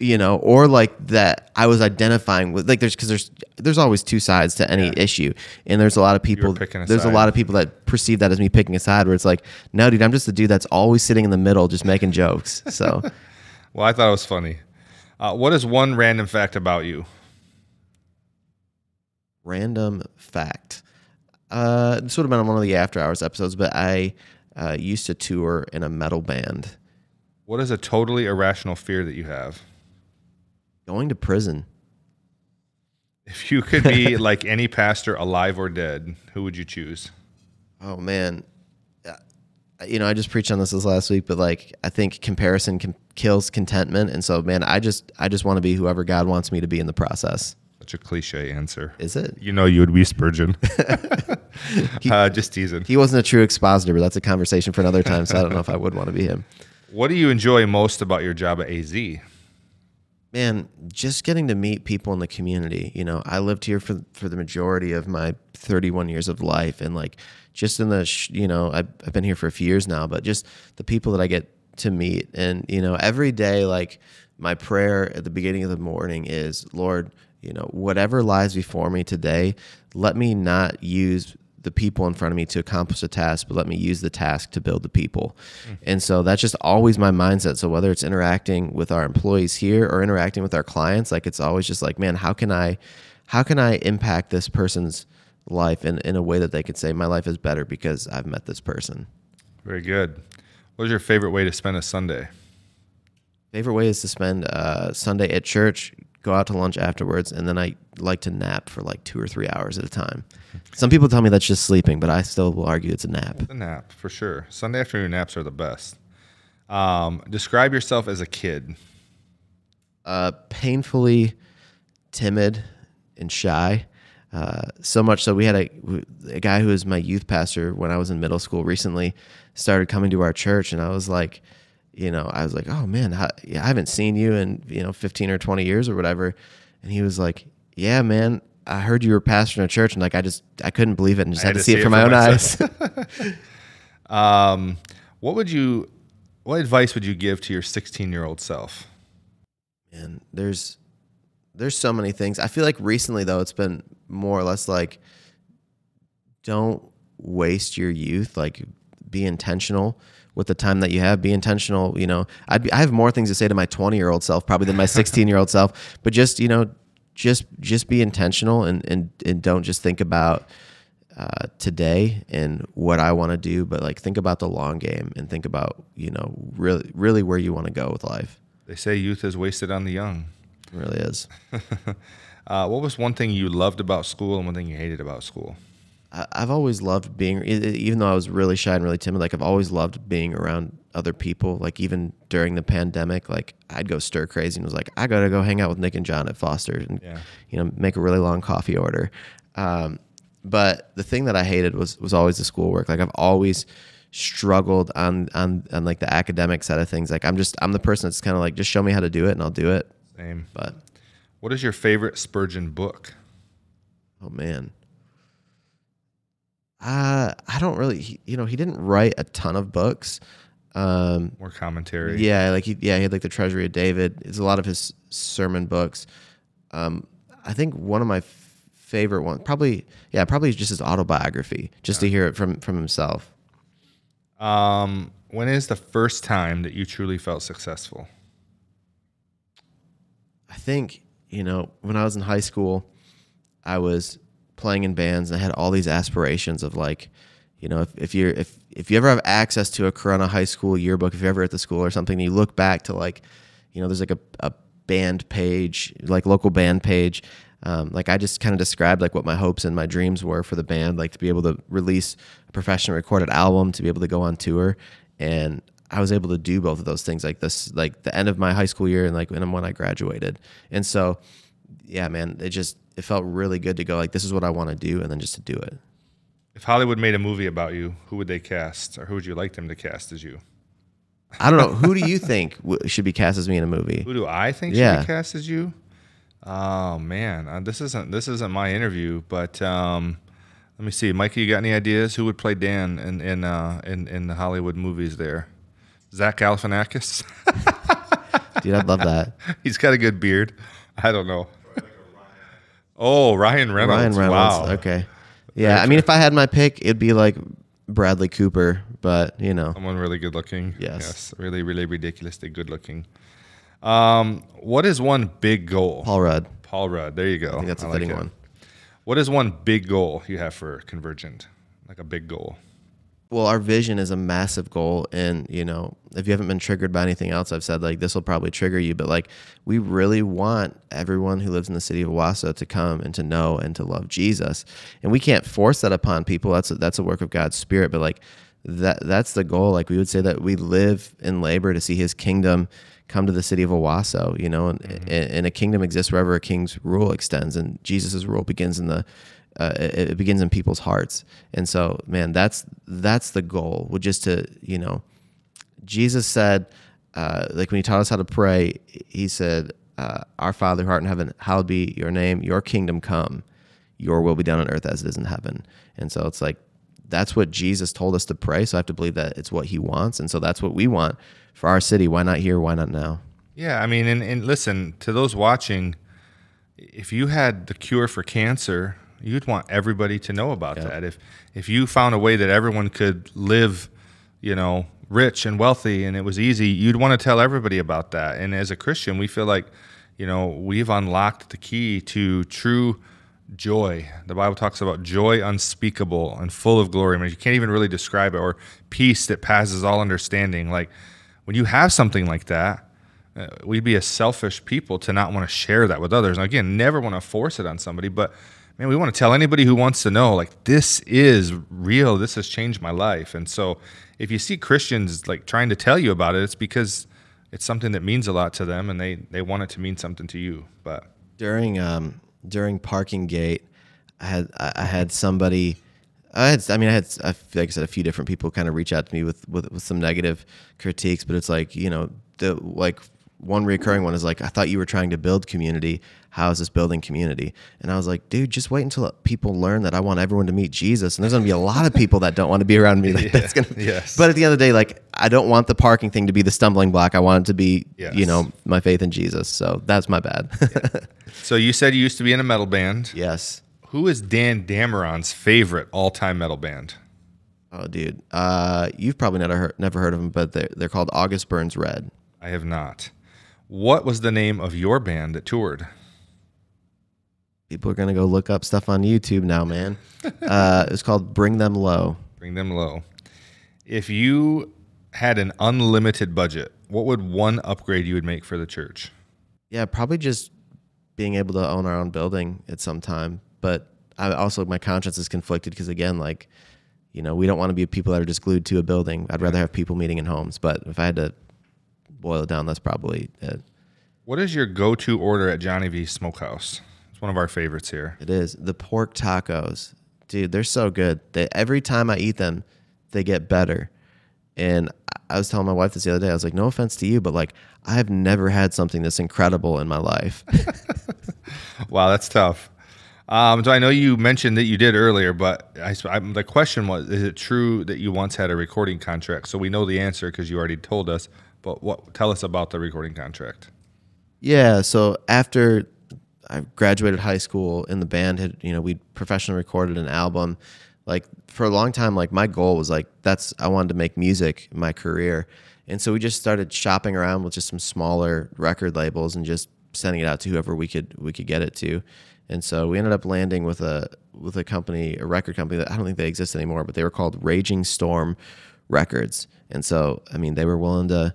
you know, or like that I was identifying with like there's because there's there's always two sides to any issue, and there's a lot of people. a There's a lot of people that perceive that as me picking a side, where it's like, no, dude, I'm just the dude that's always sitting in the middle, just making jokes. So. (laughs) Well, I thought it was funny. Uh, what is one random fact about you? random fact. Uh, this would have been on one of the after hours episodes, but I uh, used to tour in a metal band. What is a totally irrational fear that you have? Going to prison. If you could be (laughs) like any pastor, alive or dead, who would you choose? Oh man, Uh, you know I just preached on this this last week, but like I think comparison can, kills contentment, and so man, I just I just want to be whoever God wants me to be in the process. Such a cliche answer. Is it? You know, you would be Spurgeon. (laughs) (laughs) uh, just teasing. He wasn't a true expositor, but that's a conversation for another time. So I don't know if I would want to be him. What do you enjoy most about your job at AZ? Man just getting to meet people in the community you know i lived here for for the majority of my 31 years of life and like just in the you know I've, I've been here for a few years now but just the people that i get to meet and you know every day like my prayer at the beginning of the morning is lord you know whatever lies before me today let me not use the people in front of me to accomplish the task, but let me use the task to build the people. And so that's just always my mindset. So whether it's interacting with our employees here or interacting with our clients, like it's always just like, man, how can I how can I impact this person's life in, in a way that they could say my life is better because I've met this person. Very good. What is your favorite way to spend a Sunday? Favorite way is to spend uh, Sunday at church, go out to lunch afterwards, and then I like to nap for like two or three hours at a time. Some people tell me that's just sleeping, but I still will argue it's a nap. A nap, for sure. Sunday afternoon naps are the best. Um, describe yourself as a kid. uh, painfully timid and shy. Uh, so much so we had a, a guy who was my youth pastor when I was in middle school recently started coming to our church, and I was like, you know, I was like, oh man, yeah, I haven't seen you in you know 15 or 20 years or whatever, and he was like, yeah, man. I heard you were pastoring a church, and like I just I couldn't believe it, and just had, to see it for my own eyes. (laughs) Um, what would you? What advice would you give to your 16 year old self? And there's there's so many things i feel like recently though it's been more or less like don't waste your youth. Like be intentional with the time that you have. Be intentional. You know, I'd be, I have more things to say to my 20 year old self probably than my (laughs) 16 year old self. But just you know, just just be intentional and and and don't just think about uh, today and what I want to do, but like think about the long game and think about you know really really where you want to go with life. They say youth is wasted on the young. It really is. (laughs) Uh, what was one thing you loved about school and one thing you hated about school? I've always loved being, even though I was really shy and really timid. Like I've always loved being around other people. Like even during the pandemic, like I'd go stir crazy and was like, I gotta go hang out with Nick and John at Foster's and Yeah. you know make a really long coffee order. Um, but the thing that I hated was was always the schoolwork. Like I've always struggled on on on like the academic side of things. Like I'm just I'm the person that's kind of like just show me how to do it and I'll do it. Same. But What is your favorite Spurgeon book? Oh man. Uh, I don't really, he, you know, he didn't write a ton of books. Um, More commentary. yeah, like he, yeah, he had like the Treasury of David. It's a lot of his sermon books. Um, I think one of my f- favorite ones, probably, yeah, probably just his autobiography, just to hear it from from himself. Um, when is the first time that you truly felt successful? I think, you know, when I was in high school, I was playing in bands and I had all these aspirations of like, you know, if, if you're if if you ever have access to a Corona High School yearbook, if you're ever at the school or something, you look back to like, you know, there's like a, a band page, like local band page. Um, like I just kind of described like what my hopes and my dreams were for the band, like to be able to release a professional recorded album, to be able to go on tour, and I was able to do both of those things like this, like the end of my high school year and like when I graduated. And so, yeah, man, it just it felt really good to go like this is what I want to do, and then just to do it. If Hollywood made a movie about you, who would they cast, or who would you like them to cast as you? I don't know (laughs) who do you think should be cast as me in a movie? Who do I think should be cast as you? Oh man, uh, this isn't this isn't my interview, but um, let me see, Mikey, you got any ideas? Who would play Dan in in uh, in, in the Hollywood movies? There, Zach Galifianakis. (laughs) Dude, I'd love that. He's got a good beard. I don't know. Oh, Ryan Reynolds. Ryan Reynolds. Wow. Okay. Yeah, I mean, if I had my pick, it'd be like Bradley Cooper, but you know, Someone really good looking. Yes. Really, really ridiculously good looking. Um, what is one big goal? Paul Rudd. Paul Rudd. There you go. I think that's a like fitting it. one. What is one big goal you have for Convergent? Like a big goal. Well, our vision is a massive goal, and you know, if you haven't been triggered by anything else, I've said like this will probably trigger you, but like we really want everyone who lives in the city of Owosso to come and to know and to love Jesus, and we can't force that upon people. That's a, that's a work of God's Spirit, but like that that's the goal. Like we would say that we live in labor to see His kingdom come to the city of Owosso, you know, and, mm-hmm. and, and a kingdom exists wherever a king's rule extends, and Jesus' rule begins in the uh, it, it begins in people's hearts. And so, man, that's that's the goal. Would just to you know, Jesus said, uh, like when he taught us how to pray, he said, uh, "Our Father who art in heaven, hallowed be your name. Your kingdom come. Your will be done on earth as it is in heaven." And so it's like that's what Jesus told us to pray. So I have to believe that it's what He wants, and so that's what we want for our city. Why not here? Why not now? Yeah, I mean, and, and listen to those watching. If you had the cure for cancer, you'd want everybody to know about that. If if you found a way that everyone could live, you know, rich and wealthy, and it was easy, you'd want to tell everybody about that. And as a Christian, we feel like, you know, we've unlocked the key to true joy. The Bible talks about joy unspeakable and full of glory. I mean, you can't even really describe it, or peace that passes all understanding. Like when you have something like that, uh, we'd be a selfish people to not want to share that with others. And again, never want to force it on somebody, but man, we want to tell anybody who wants to know, like, this is real. This has changed my life. And so if you see Christians like trying to tell you about it, it's because it's something that means a lot to them and they, they want it to mean something to you. But during um during parking gate i had i had somebody i had i mean i had I, like i said a few different people kind of reach out to me with, with with some negative critiques but it's like you know the like one recurring one is like i thought you were trying to build community how is this building community and i was like dude just wait until people learn that i want everyone to meet jesus and there's going to be a lot of people that don't want to be around me (laughs) like that's gonna yes. but at the end of the day like i don't want the parking thing to be the stumbling block i want it to be Yes. you know my faith in jesus so that's my bad so you said you used to be in a metal band. Yes. Who is Dan Dameron's favorite all-time metal band? Oh, dude, uh, you've probably never heard, never heard of them, but they're they're called August Burns Red. I have not. What was the name of your band that toured? People are gonna go look up stuff on YouTube now, man. (laughs) uh, it's called Bring Them Low. Bring them low. If you had an unlimited budget, what would one upgrade you would make for the church? Yeah, probably just being able to own our own building at some time. But I also my conscience is conflicted because again, like, you know, we don't want to be people that are just glued to a building. I'd rather have people meeting in homes. But if I had to boil it down, that's probably it. What is your go-to order at Johnny V Smokehouse? It's one of our favorites here. It is the pork tacos, dude. They're so good. They every time I eat them, they get better. And I was telling my wife this the other day. I was like, no offense to you, but like I have never had something this incredible in my life. (laughs) Wow, that's tough. Um, so I know you mentioned that you did earlier, but I, I, the question was: Is it true that you once had a recording contract? So we know the answer because you already told us. But what? Tell us about the recording contract. Yeah. So after I graduated high school and the band had, you know, we professionally recorded an album. Like for a long time, like my goal was like, that's, I wanted to make music my career. And so we just started shopping around with just some smaller record labels and just sending it out to whoever we could, we could get it to. And so we ended up landing with a, with a company, a record company that I don't think they exist anymore, but they were called Raging Storm Records. And so, I mean, they were willing to,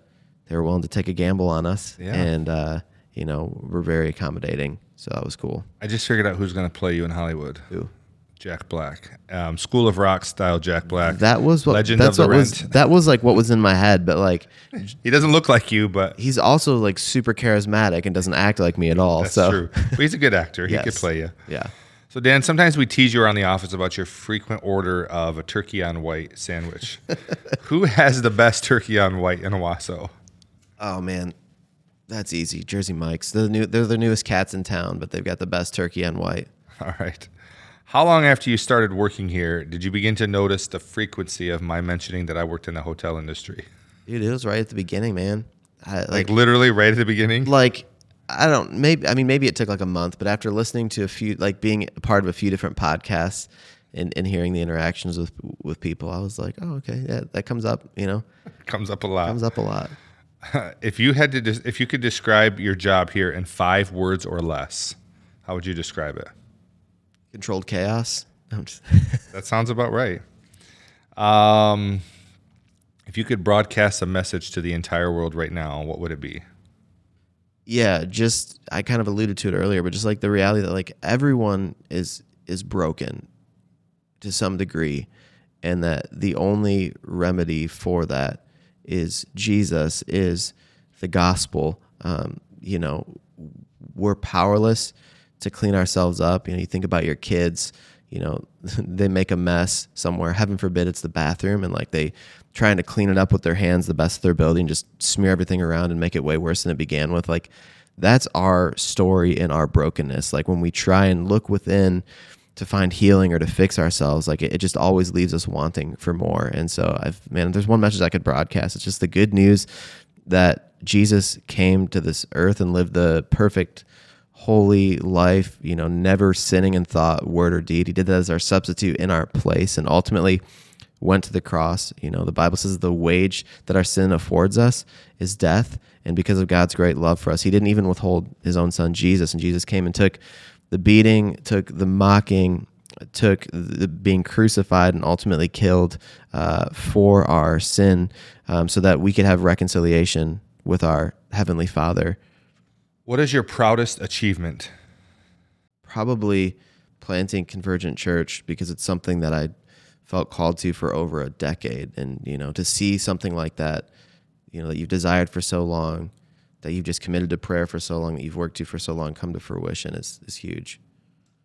they were willing to take a gamble on us. Yeah. And, uh, you know, we're very accommodating. So that was cool. I just figured out who's going to play you in Hollywood. Who? Jack Black, um, School of Rock style Jack Black. That was what Legend that's of the what was Rent. that was like what was in my head, but like He doesn't look like you, but he's also like super charismatic and doesn't act like me at all. that's so true. But he's a good actor. He could (laughs) play you. Yeah. So Dan, sometimes we tease you around the office about your frequent order of a turkey on white sandwich. (laughs) Who has the best turkey on white in Owosso? Oh man. That's easy. Jersey Mike's. They're the new they're the newest cats in town, but they've got the best turkey on white. (laughs) All right. How long after you started working here did you begin to notice the frequency of my mentioning that I worked in the hotel industry? Dude, it was right at the beginning, man. I, Like, like literally right at the beginning? like I don't maybe I mean maybe it took like a month, but after listening to a few like being part of a few different podcasts and, and hearing the interactions with with people, I was like, oh okay, yeah, that comes up, you know, (laughs) Comes up a lot. comes up a lot. (laughs) if you had to des- if you could describe your job here in 5 words or less, how would you describe it? Controlled chaos. (laughs) That sounds about right. Um, if you could broadcast a message to the entire world right now, what would it be? yeah, just I kind of alluded to it earlier, but just like the reality that like everyone is is broken to some degree, and that the only remedy for that is Jesus, is the gospel. Um, you know, we're powerless to clean ourselves up. You know, you think about your kids, you know, (laughs) they make a mess somewhere. Heaven forbid it's the bathroom and like they trying to clean it up with their hands the best of their ability and just smear everything around and make it way worse than it began with. Like that's our story and our brokenness. Like when we try and look within to find healing or to fix ourselves, like it, it just always leaves us wanting for more. And so I've man, there's one message I could broadcast. It's just the good news that Jesus came to this earth and lived the perfect holy life, you know, never sinning in thought, word, or deed. He did that as our substitute in our place and ultimately went to the cross. You know, the Bible says the wage that our sin affords us is death. And because of God's great love for us, He didn't even withhold His own Son, Jesus. And Jesus came and took the beating, took the mocking, took the being crucified and ultimately killed uh, for our sin um, so that we could have reconciliation with our Heavenly Father. What is your proudest achievement? probably planting Convergent Church because it's something that I felt called to for over a decade. And, you know, to see something like that, you know, that you've desired for so long, that you've just committed to prayer for so long, that you've worked to for so long come to fruition is, is huge.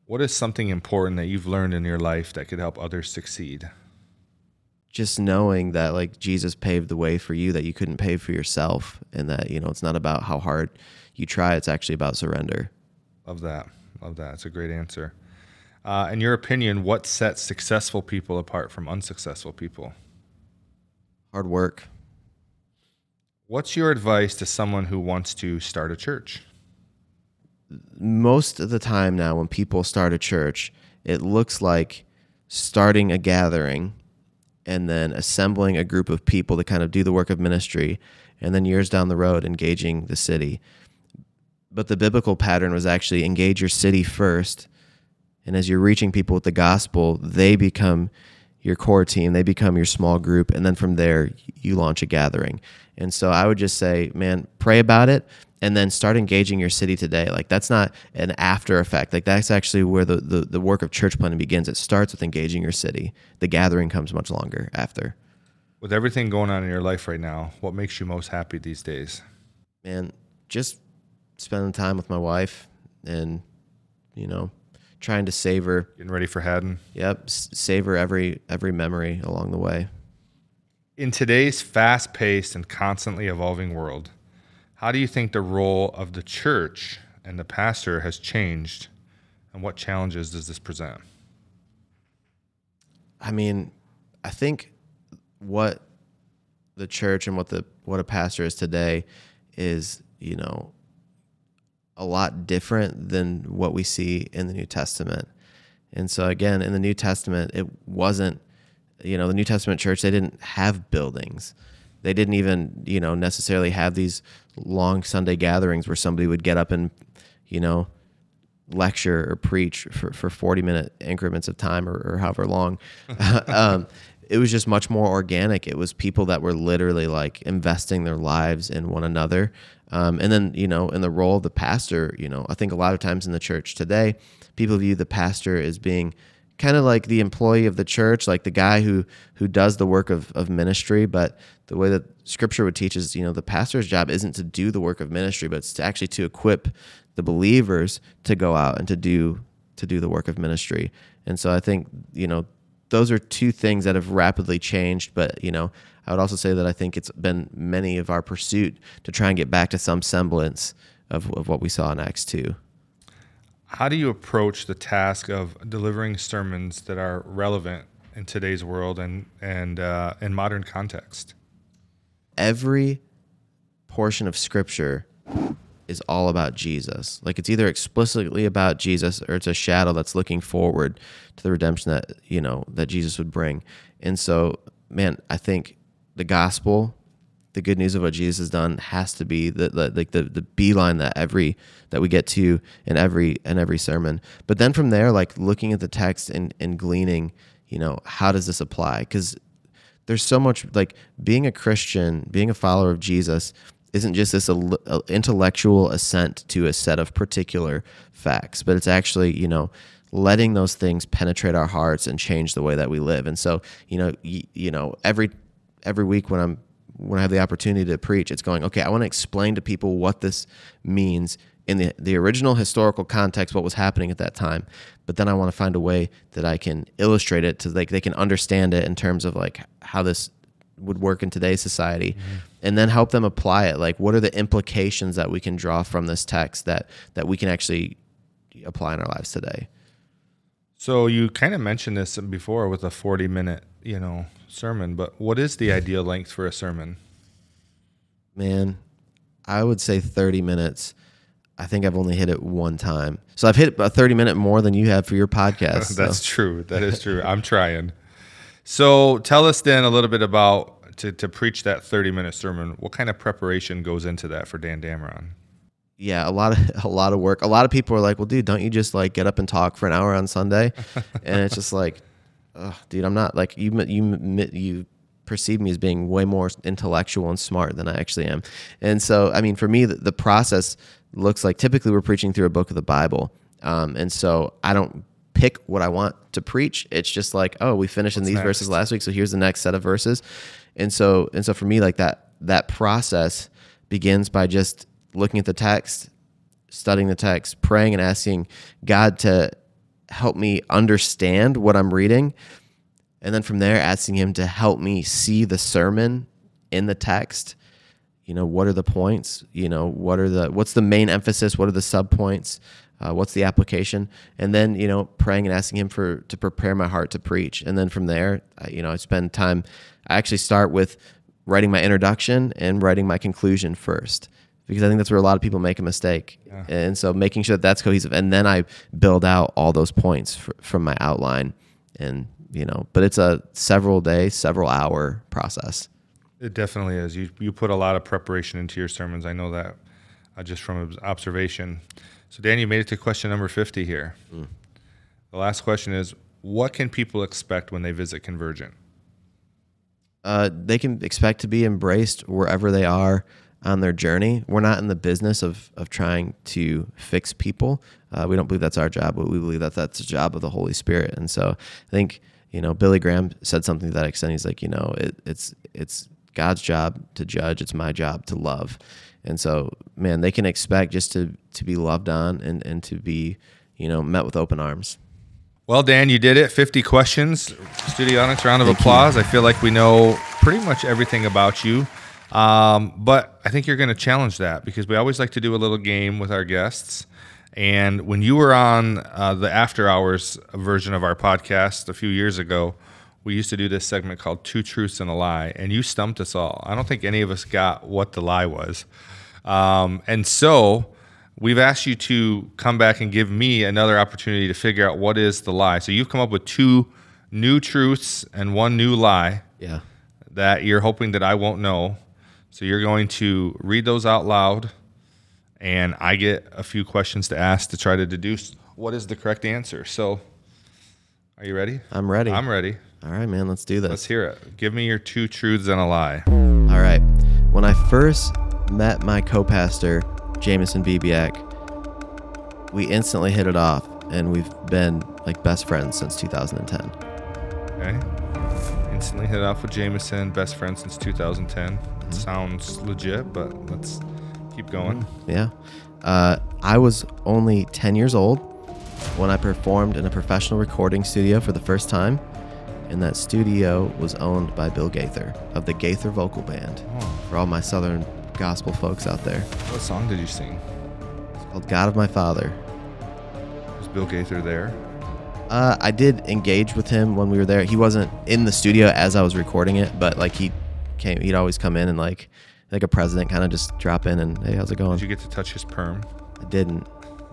What is something important that you've learned in your life that could help others succeed? Just knowing that like Jesus paved the way for you that you couldn't pave for yourself and that, you know, it's not about how hard you try, it's actually about surrender. Love that. Love that. It's a great answer. Uh, in your opinion, what sets successful people apart from unsuccessful people? Hard work. What's your advice to someone who wants to start a church? most of the time now when people start a church it looks like starting a gathering and then assembling a group of people to kind of do the work of ministry and then years down the road engaging the city but the biblical pattern was actually engage your city first and as you're reaching people with the gospel they become your core team they become your small group and then from there you launch a gathering. And so i would just say man pray about it and then start engaging your city today. Like that's not an after effect. Like that's actually where the, the, the work of church planting begins. It starts with engaging your city. The gathering comes much longer after. With everything going on in your life right now, what makes you most happy these days? man, just spending time with my wife and, you know, trying to savor, Getting ready for Haddon? yep, savor every every memory along the way. In today's fast paced and constantly evolving world, how do you think the role of the church and the pastor has changed? And what challenges does this present? I mean, I think what the church and what the what a pastor is today is, you know, a lot different than what we see in the New Testament. And so again, in the New Testament, it wasn't, you know, the New Testament church, they didn't have buildings. They didn't even, you know, necessarily have these long Sunday gatherings where somebody would get up and, you know, lecture or preach for, for 40 minute increments of time or, or however long. (laughs) um, it was just much more organic. It was people that were literally like investing their lives in one another. Um, and then, you know, in the role of the pastor, you know, I think a lot of times in the church today, people view the pastor as being kind of like the employee of the church, like the guy who who does the work of, of ministry. But the way that scripture would teach is, you know, the pastor's job isn't to do the work of ministry, but it's to actually to equip the believers to go out and to do to do the work of ministry. And so I think, you know, those are two things that have rapidly changed. But, you know, I would also say that I think it's been many of our pursuit to try and get back to some semblance of, of what we saw in Acts 2. How do you approach the task of delivering sermons that are relevant in today's world and and uh, in modern context? every portion of scripture is all about Jesus. Like it's either explicitly about Jesus or it's a shadow that's looking forward to the redemption that, you know, that Jesus would bring. And so, man, I think the gospel, the good news of what Jesus has done has to be the, the like the the beeline that every that we get to in every in every sermon. But then from there, like looking at the text and, and gleaning, you know, how does this apply? Because there's so much like being a Christian, being a follower of Jesus isn't just this al- intellectual assent to a set of particular facts, but it's actually, you know, letting those things penetrate our hearts and change the way that we live. And so, you know, y- you know, every every week when I'm when I have the opportunity to preach, it's going, okay, I want to explain to people what this means in the, the original historical context, what was happening at that time. But then I want to find a way that I can illustrate it to like they can understand it in terms of like how this would work in today's society mm-hmm. And then help them apply it. Like what are the implications that we can draw from this text that that we can actually apply in our lives today? So you kind of mentioned this before with a 40 minute, you know, sermon, but what is the ideal length for a sermon? Man, I would say 30 minutes. I think I've only hit it one time. So I've hit a 30 minute more than you have for your podcast. (laughs) so. That's true. That is true. I'm trying. So tell us then a little bit about to, to preach that 30 minute sermon. What kind of preparation goes into that for Dan Dameron? yeah, a lot of (laughs) a lot of work. A lot of people are like, "Well, dude, don't you just like get up and talk for an hour on Sunday?" (laughs) and it's just like, Ugh, dude, I'm not like you. You you perceive me as being way more intellectual and smart than I actually am. And so, I mean, for me, the, the process looks like typically we're preaching through a book of the Bible, um, and so I don't pick what I want to preach. It's just like, oh, we finished in these next? verses last week, so here's the next set of verses. And so, and so for me, like that that process begins by just looking at the text, studying the text, praying and asking God to help me understand what I'm reading. And then from there, asking Him to help me see the sermon in the text. You know, what are the points? You know, what are the, what's the main emphasis? What are the subpoints? Uh, what's the application? And then, you know, praying and asking Him for, to prepare my heart to preach. And then from there, I, you know, I spend time, I actually start with writing my introduction and writing my conclusion first because I think that's where a lot of people make a mistake. And so making sure that that's cohesive, and then I build out all those points fr- from my outline, and you know, but it's a several day, several hour process. It definitely is. You you put a lot of preparation into your sermons. I know that uh, just from observation. So, Dan, you made it to question number fifty here. The last question is: What can people expect when they visit Convergent? uh, they can expect to be embraced wherever they are on their journey. We're not in the business of, of trying to fix people. Uh, we don't believe that's our job, but we believe that that's the job of the Holy Spirit. And so I think, you know, Billy Graham said something to that extent. He's like, you know, it, it's, it's God's job to judge. It's my job to love. And so, man, they can expect just to, to be loved on and, and to be, you know, met with open arms. Well, Dan, you did it. 50 questions. Studio Studionics, round of applause. I feel like we know pretty much everything about you. Um, but I think you're going to challenge that because we always like to do a little game with our guests. And when you were on uh, the after hours version of our podcast a few years ago, we used to do this segment called Two Truths and a Lie. And you stumped us all. I don't think any of us got what the lie was. Um, and so we've asked you to come back and give me another opportunity to figure out what is the lie. So you've come up with two new truths and one new lie Yeah. that you're hoping that I won't know. So you're going to read those out loud, and I get a few questions to ask to try to deduce what is the correct answer. So, are you ready? I'm ready. I'm ready. All right, man, let's do this. Let's hear it. Give me your two truths and a lie. All right. When I first met my co-pastor, Jameson Bibiak, we instantly hit it off, and we've been like best friends since 2010. Okay. Instantly hit it off with Jameson, best friend since 2010. Sounds legit, but let's keep going. Yeah. Uh, I was only 10 years old when I performed in a professional recording studio for the first time, and that studio was owned by Bill Gaither of the Gaither Vocal Band. Oh. For all my Southern gospel folks out there, What song did you sing? it's called "God of My Father." Was Bill Gaither there? Uh, I did engage with him when we were there. He wasn't in the studio as I was recording it, but like he came, he'd always come in and like like a president kind of just drop in and hey, how's it going? Did you get to touch his perm? I didn't,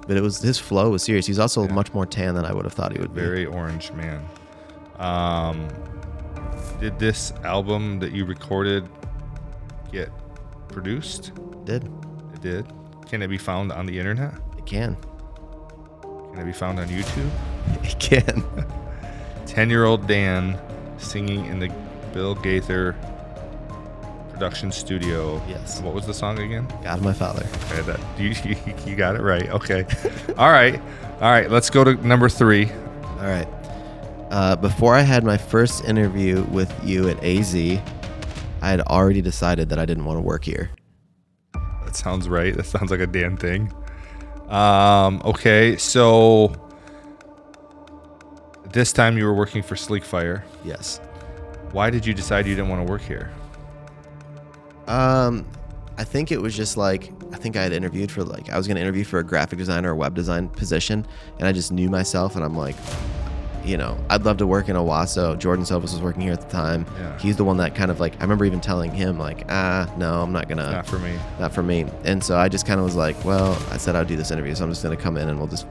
but it was his flow was serious. He's also much more tan than I would have thought he would be. Very orange man. Um, did this album that you recorded get produced? Did It did. Can it be found on the internet? it can Can it be found on YouTube? (laughs) it can. (laughs) 10 year old Dan singing in the Bill Gaither production studio. Yes. What was the song again? God of my father. Okay, that, (laughs) you, you got it right. Okay. All right. All right. Let's go to number three. All right. Uh, before I had my first interview with you at AZ, I had already decided that I didn't want to work here. That sounds right. That sounds like a damn thing. Um, okay. So this time you were working for Sleek Fire. Yes. Why did you decide you didn't want to work here? Um, I think it was just like I think I had interviewed for like I was gonna interview for a graphic designer or web design position, and I just knew myself, and I'm like, you know, I'd love to work in Owosso. Jordan Silvas was working here at the time. Yeah. He's the one that kind of like I remember even telling him like, ah, no, I'm not gonna, Not for me. not for me. And so I just kind of was like, well, I said I'd do this interview, so I'm just gonna come in and we'll just.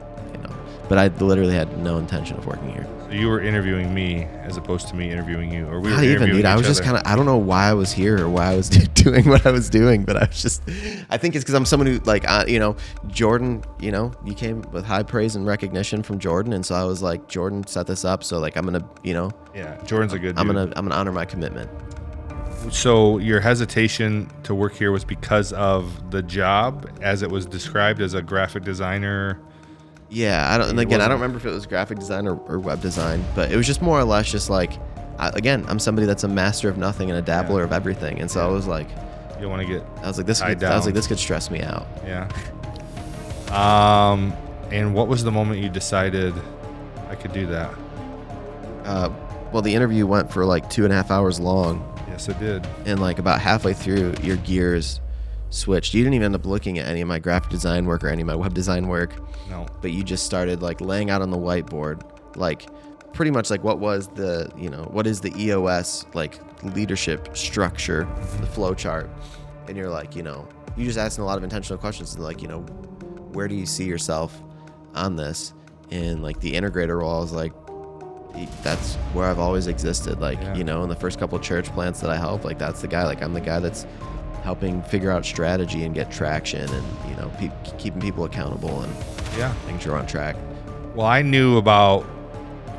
But I literally had no intention of working here. So you were interviewing me as opposed to me interviewing you, or we were Not even, interviewing dude. I was just kind of, I don't know why I was here or why I was (laughs) doing what I was doing, but I was just, I think it's because I'm someone who, like, uh, you know, Jordan, you know, you came with high praise and recognition from Jordan. And so I was like, Jordan set this up. So, like, I'm going to, you know, Yeah, Jordan's a good. I'm dude. to, I'm going to honor my commitment. So your hesitation to work here was because of the job, as it was described as a graphic designer. Yeah. I don't, and again, I don't remember if it was graphic design or, or web design, but it was just more or less just like, I, again, I'm somebody that's a master of nothing and a dabbler of everything. And so I was like, You don't want to get I was like, this, could, I was like, this could stress me out. yeah. (laughs) Um, and what was the moment you decided I could do that? Uh, well, the interview went for like two and a half hours long. Yes, it did. and like about halfway through your gears switched. You didn't even end up looking at any of my graphic design work or any of my web design work. No. but you just started like laying out on the whiteboard like pretty much like what was the you know what is the eos like leadership structure the flow chart? And you're like you know you just asking a lot of intentional questions and like you know where do you see yourself on this? And like the integrator role is like that's where I've always existed. Like Yeah. you know in the first couple church plants that I help like that's the guy. Like I'm the guy that's helping figure out strategy and get traction and you know pe- keeping people accountable and Yeah. making sure we're on track Well, I knew about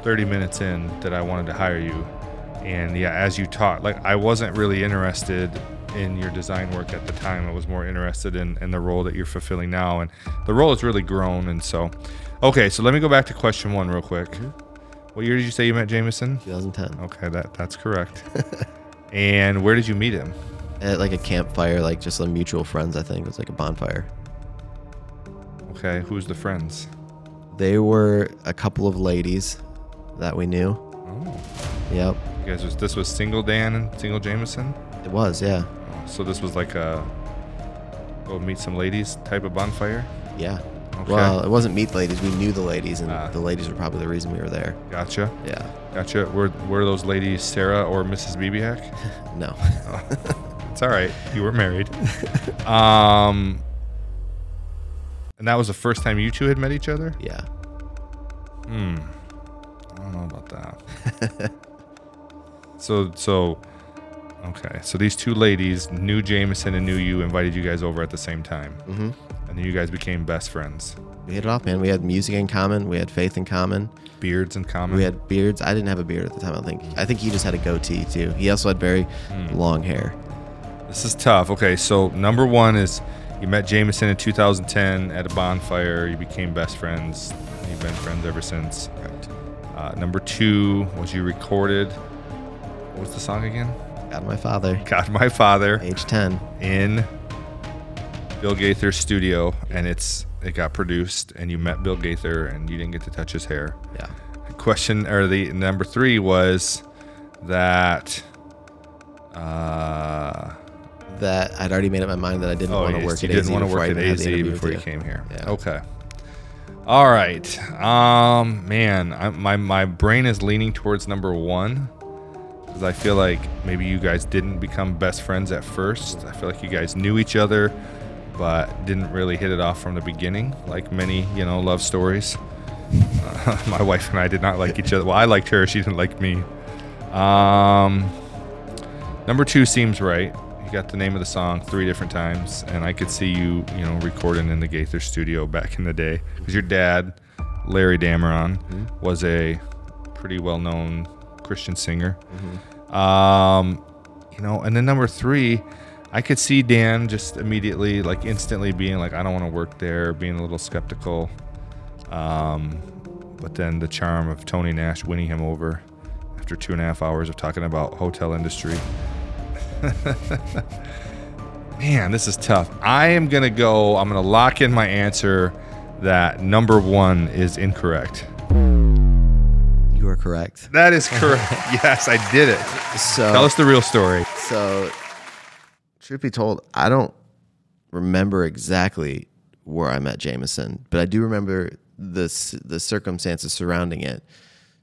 30 minutes in that I wanted to hire you. And yeah, as you taught, like I wasn't really interested in your design work at the time. I was more interested in, in the role that you're fulfilling now. And the role has really grown. And so, okay, so let me go back to question one real quick. Mm-hmm. What year did you say you met Jameson? 2010 Okay, that that's correct. (laughs) and where did you meet him? At like a campfire like just some mutual friends I think it was like a bonfire Okay, who's the friends? They were a couple of ladies that we knew. Oh, Yep, you guys was this was single Dan and single Jameson? it was. Yeah, So this was like a go meet some ladies type of bonfire. yeah. Okay. Well, it wasn't meet ladies. We knew the ladies, and Ah. the ladies were probably the reason we were there. Gotcha, Yeah. gotcha. Were were those ladies Sarah or Mrs. Bibiak? (laughs) No. (laughs) It's all right. You were married. (laughs) um, and that was the first time you two had met each other. yeah. Hmm. I don't know about that. (laughs) so so. Okay, so these two ladies knew Jameson and knew you, invited you guys over at the same time, hmm and then you guys became best friends. We hit it off, man. We had music in common. We had faith in common. Beards in common. We had beards. I didn't have a beard at the time. I don't think. I think he just had a goatee too. He also had very Hmm. long hair. This is tough. Okay, so number one is you met Jameson in 2010 at a bonfire. You became best friends. You've been friends ever since. Correct. Uh, number two was you recorded. What was the song again? God, my father, God, my father age ten. in Bill Gaither's studio, and it's it got produced, and you met Bill Gaither, and you didn't get to touch his hair. Yeah. question or the number three was that uh That I'd already made up my mind that I didn't oh want to work you at didn't AZ want to work at even had the AZ before you came here Yeah. okay all right um man I, my my brain is leaning towards number one because I feel like maybe you guys didn't become best friends at first I feel like you guys knew each other but didn't really hit it off from the beginning like many you know love stories uh, (laughs) my wife and I did not like each other. Well, I liked her; she didn't like me. Um, number two seems right. Got the name of the song three different times, and I could see you, you know, recording in the Gaither studio back in the day because your dad, Larry Dameron, was a pretty well-known Christian singer. Um, you know, and then number three, I could see Dan just immediately, like instantly being like, I don't want to work there, being a little skeptical. Um, but then the charm of Tony Nash winning him over after two and a half hours of talking about hotel industry. (laughs) Man, this is tough. I am gonna go. I'm gonna lock in my answer that number one is incorrect. You are correct. That is correct. (laughs) yes, I did it. So Tell us the real story. So, truth be told, I don't remember exactly where I met Jameson, but I do remember the the circumstances surrounding it.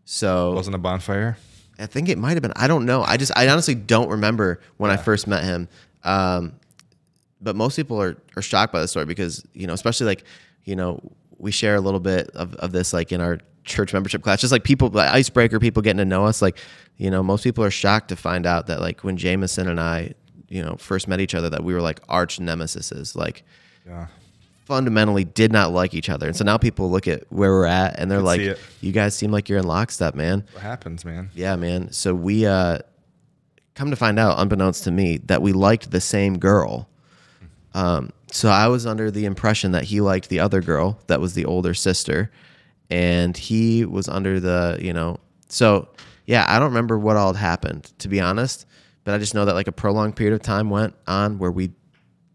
So it Wasn't a bonfire. I think it might have been. I don't know. I just I honestly don't remember when I first met him. Um, but most people are, are shocked by the story because you know, especially like you know, we share a little bit of, of this like in our church membership class. Just like people, like icebreaker, people getting to know us. Like you know, most people are shocked to find out that like when Jameson and I, you know, first met each other, that we were like arch nemesises. Like Yeah. Fundamentally did not like each other. And so now people look at where we're at and they're like, it. "You guys seem like you're in lockstep, man." What happens, man? Yeah, man. So we uh come to find out, unbeknownst to me, that we liked the same girl. Um, so I was under the impression that he liked the other girl that was the older sister, and he was under the, you know, so yeah, I don't remember what all had happened, to be honest, but I just know that like a prolonged period of time went on where we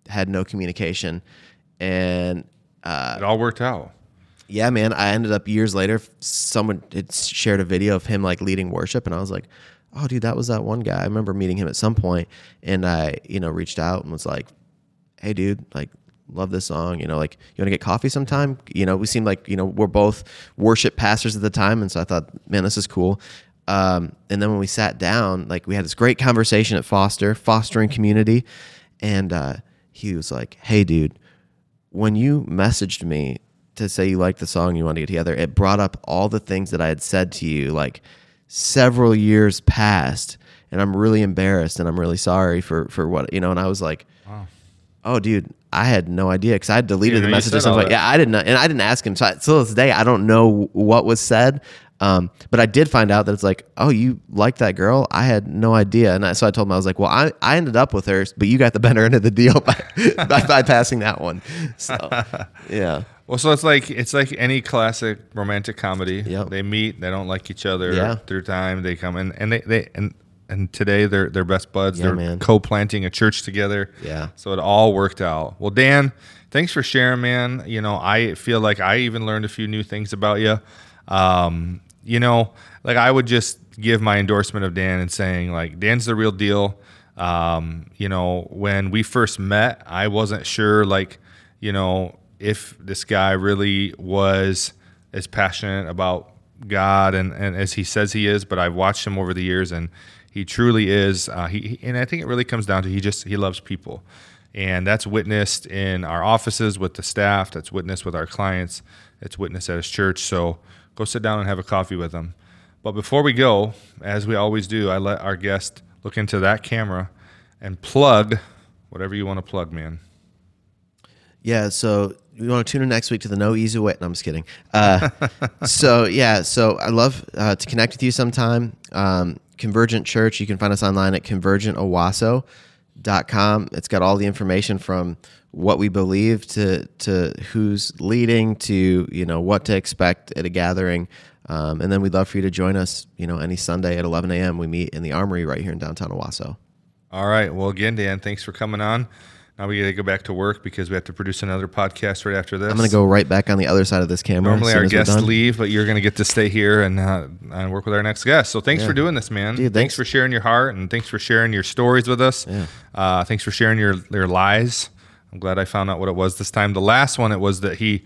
had no communication. And uh, It all worked out. yeah, man. I ended up years later, someone had shared a video of him like leading worship, and I was like, "Oh, dude, that was that one guy." I remember meeting him at some point, and I, you know, reached out and was like, "Hey, dude, like, love this song. You know, like, you want to get coffee sometime?" You know, we seemed like you know we're both worship pastors at the time, and so I thought, man, this is cool. Um, and then when we sat down, like, we had this great conversation at Foster, fostering community, and uh, he was like, "Hey, dude, when you messaged me to say you liked the song you want to get together, it brought up all the things that I had said to you like several years past, and I'm really embarrassed and I'm really sorry for for what you know." And I was like, "Oh, dude." I had no idea because I had deleted the message or something. Yeah, I didn't know, and I didn't ask him. So I, till this day, I don't know what was said. Um, but I did find out that it's like, oh, you like that girl? I had no idea, and I, so I told him I was like, well, I, I ended up with her, but you got the better end of the deal (laughs) by, by bypassing that one. So (laughs) yeah, Well, so it's like it's like any classic romantic comedy. Yep. They meet, they don't like each other Yeah. through time. They come in and they, they and and today they're they're best buds. Yeah, they're man. co-planting a church together. Yeah. So it all worked out. Well, Dan, thanks for sharing, man. You know, I feel like I even learned a few new things about you. Um, you know, like I would just give my endorsement of Dan and saying like Dan's the real deal. Um, you know, when we first met, I wasn't sure like, you know, if this guy really was as passionate about God and, and as he says he is, but I've watched him over the years and he truly is. Uh, he, he- and I think it really comes down to he just he loves people, and that's witnessed in our offices with the staff. That's witnessed with our clients. It's witnessed at his church. So go sit down and have a coffee with them. But before we go, as we always do, I let our guest look into that camera and plug whatever you want to plug, man. yeah. So you want to tune in next week to the No Easy Way? No, I'm just kidding. Uh, (laughs) so yeah, so I love uh, to connect with you sometime. Um, Convergent Church, you can find us online at convergentowosso.com. It's got all the information from what we believe to to who's leading to you know what to expect at a gathering. Um, and then we'd love for you to join us. You know, any Sunday at 11 a.m. We meet in the Armory right here in downtown Owosso. All right. Well, again, Dan, thanks for coming on. Now we got to go back to work because we have to produce another podcast right after this. I'm gonna go right back on the other side of this camera. Normally our guests leave, but you're going to get to stay here and uh, and work with our next guest. So thanks Yeah. for doing this, man. Dude, thanks. thanks. for sharing your heart and thanks for sharing your stories with us. Yeah. Uh, thanks for sharing your your lies. I'm glad I found out what it was this time. The last one, it was that he.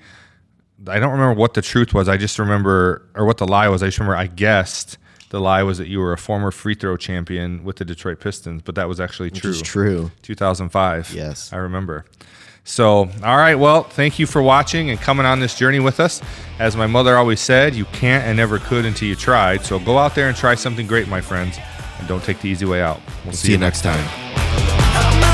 I don't remember what the truth was. I just remember, or what the lie was. I just remember I guessed the lie was that you were a former free throw champion with the Detroit Pistons, but that was actually Which true. true. 2005. Yes. I remember. So, all right. Well, thank you for watching and coming on this journey with us. As my mother always said, you can't and never could until you tried. So go out there and try something great, my friends, and don't take the easy way out. We'll See you next time. I'm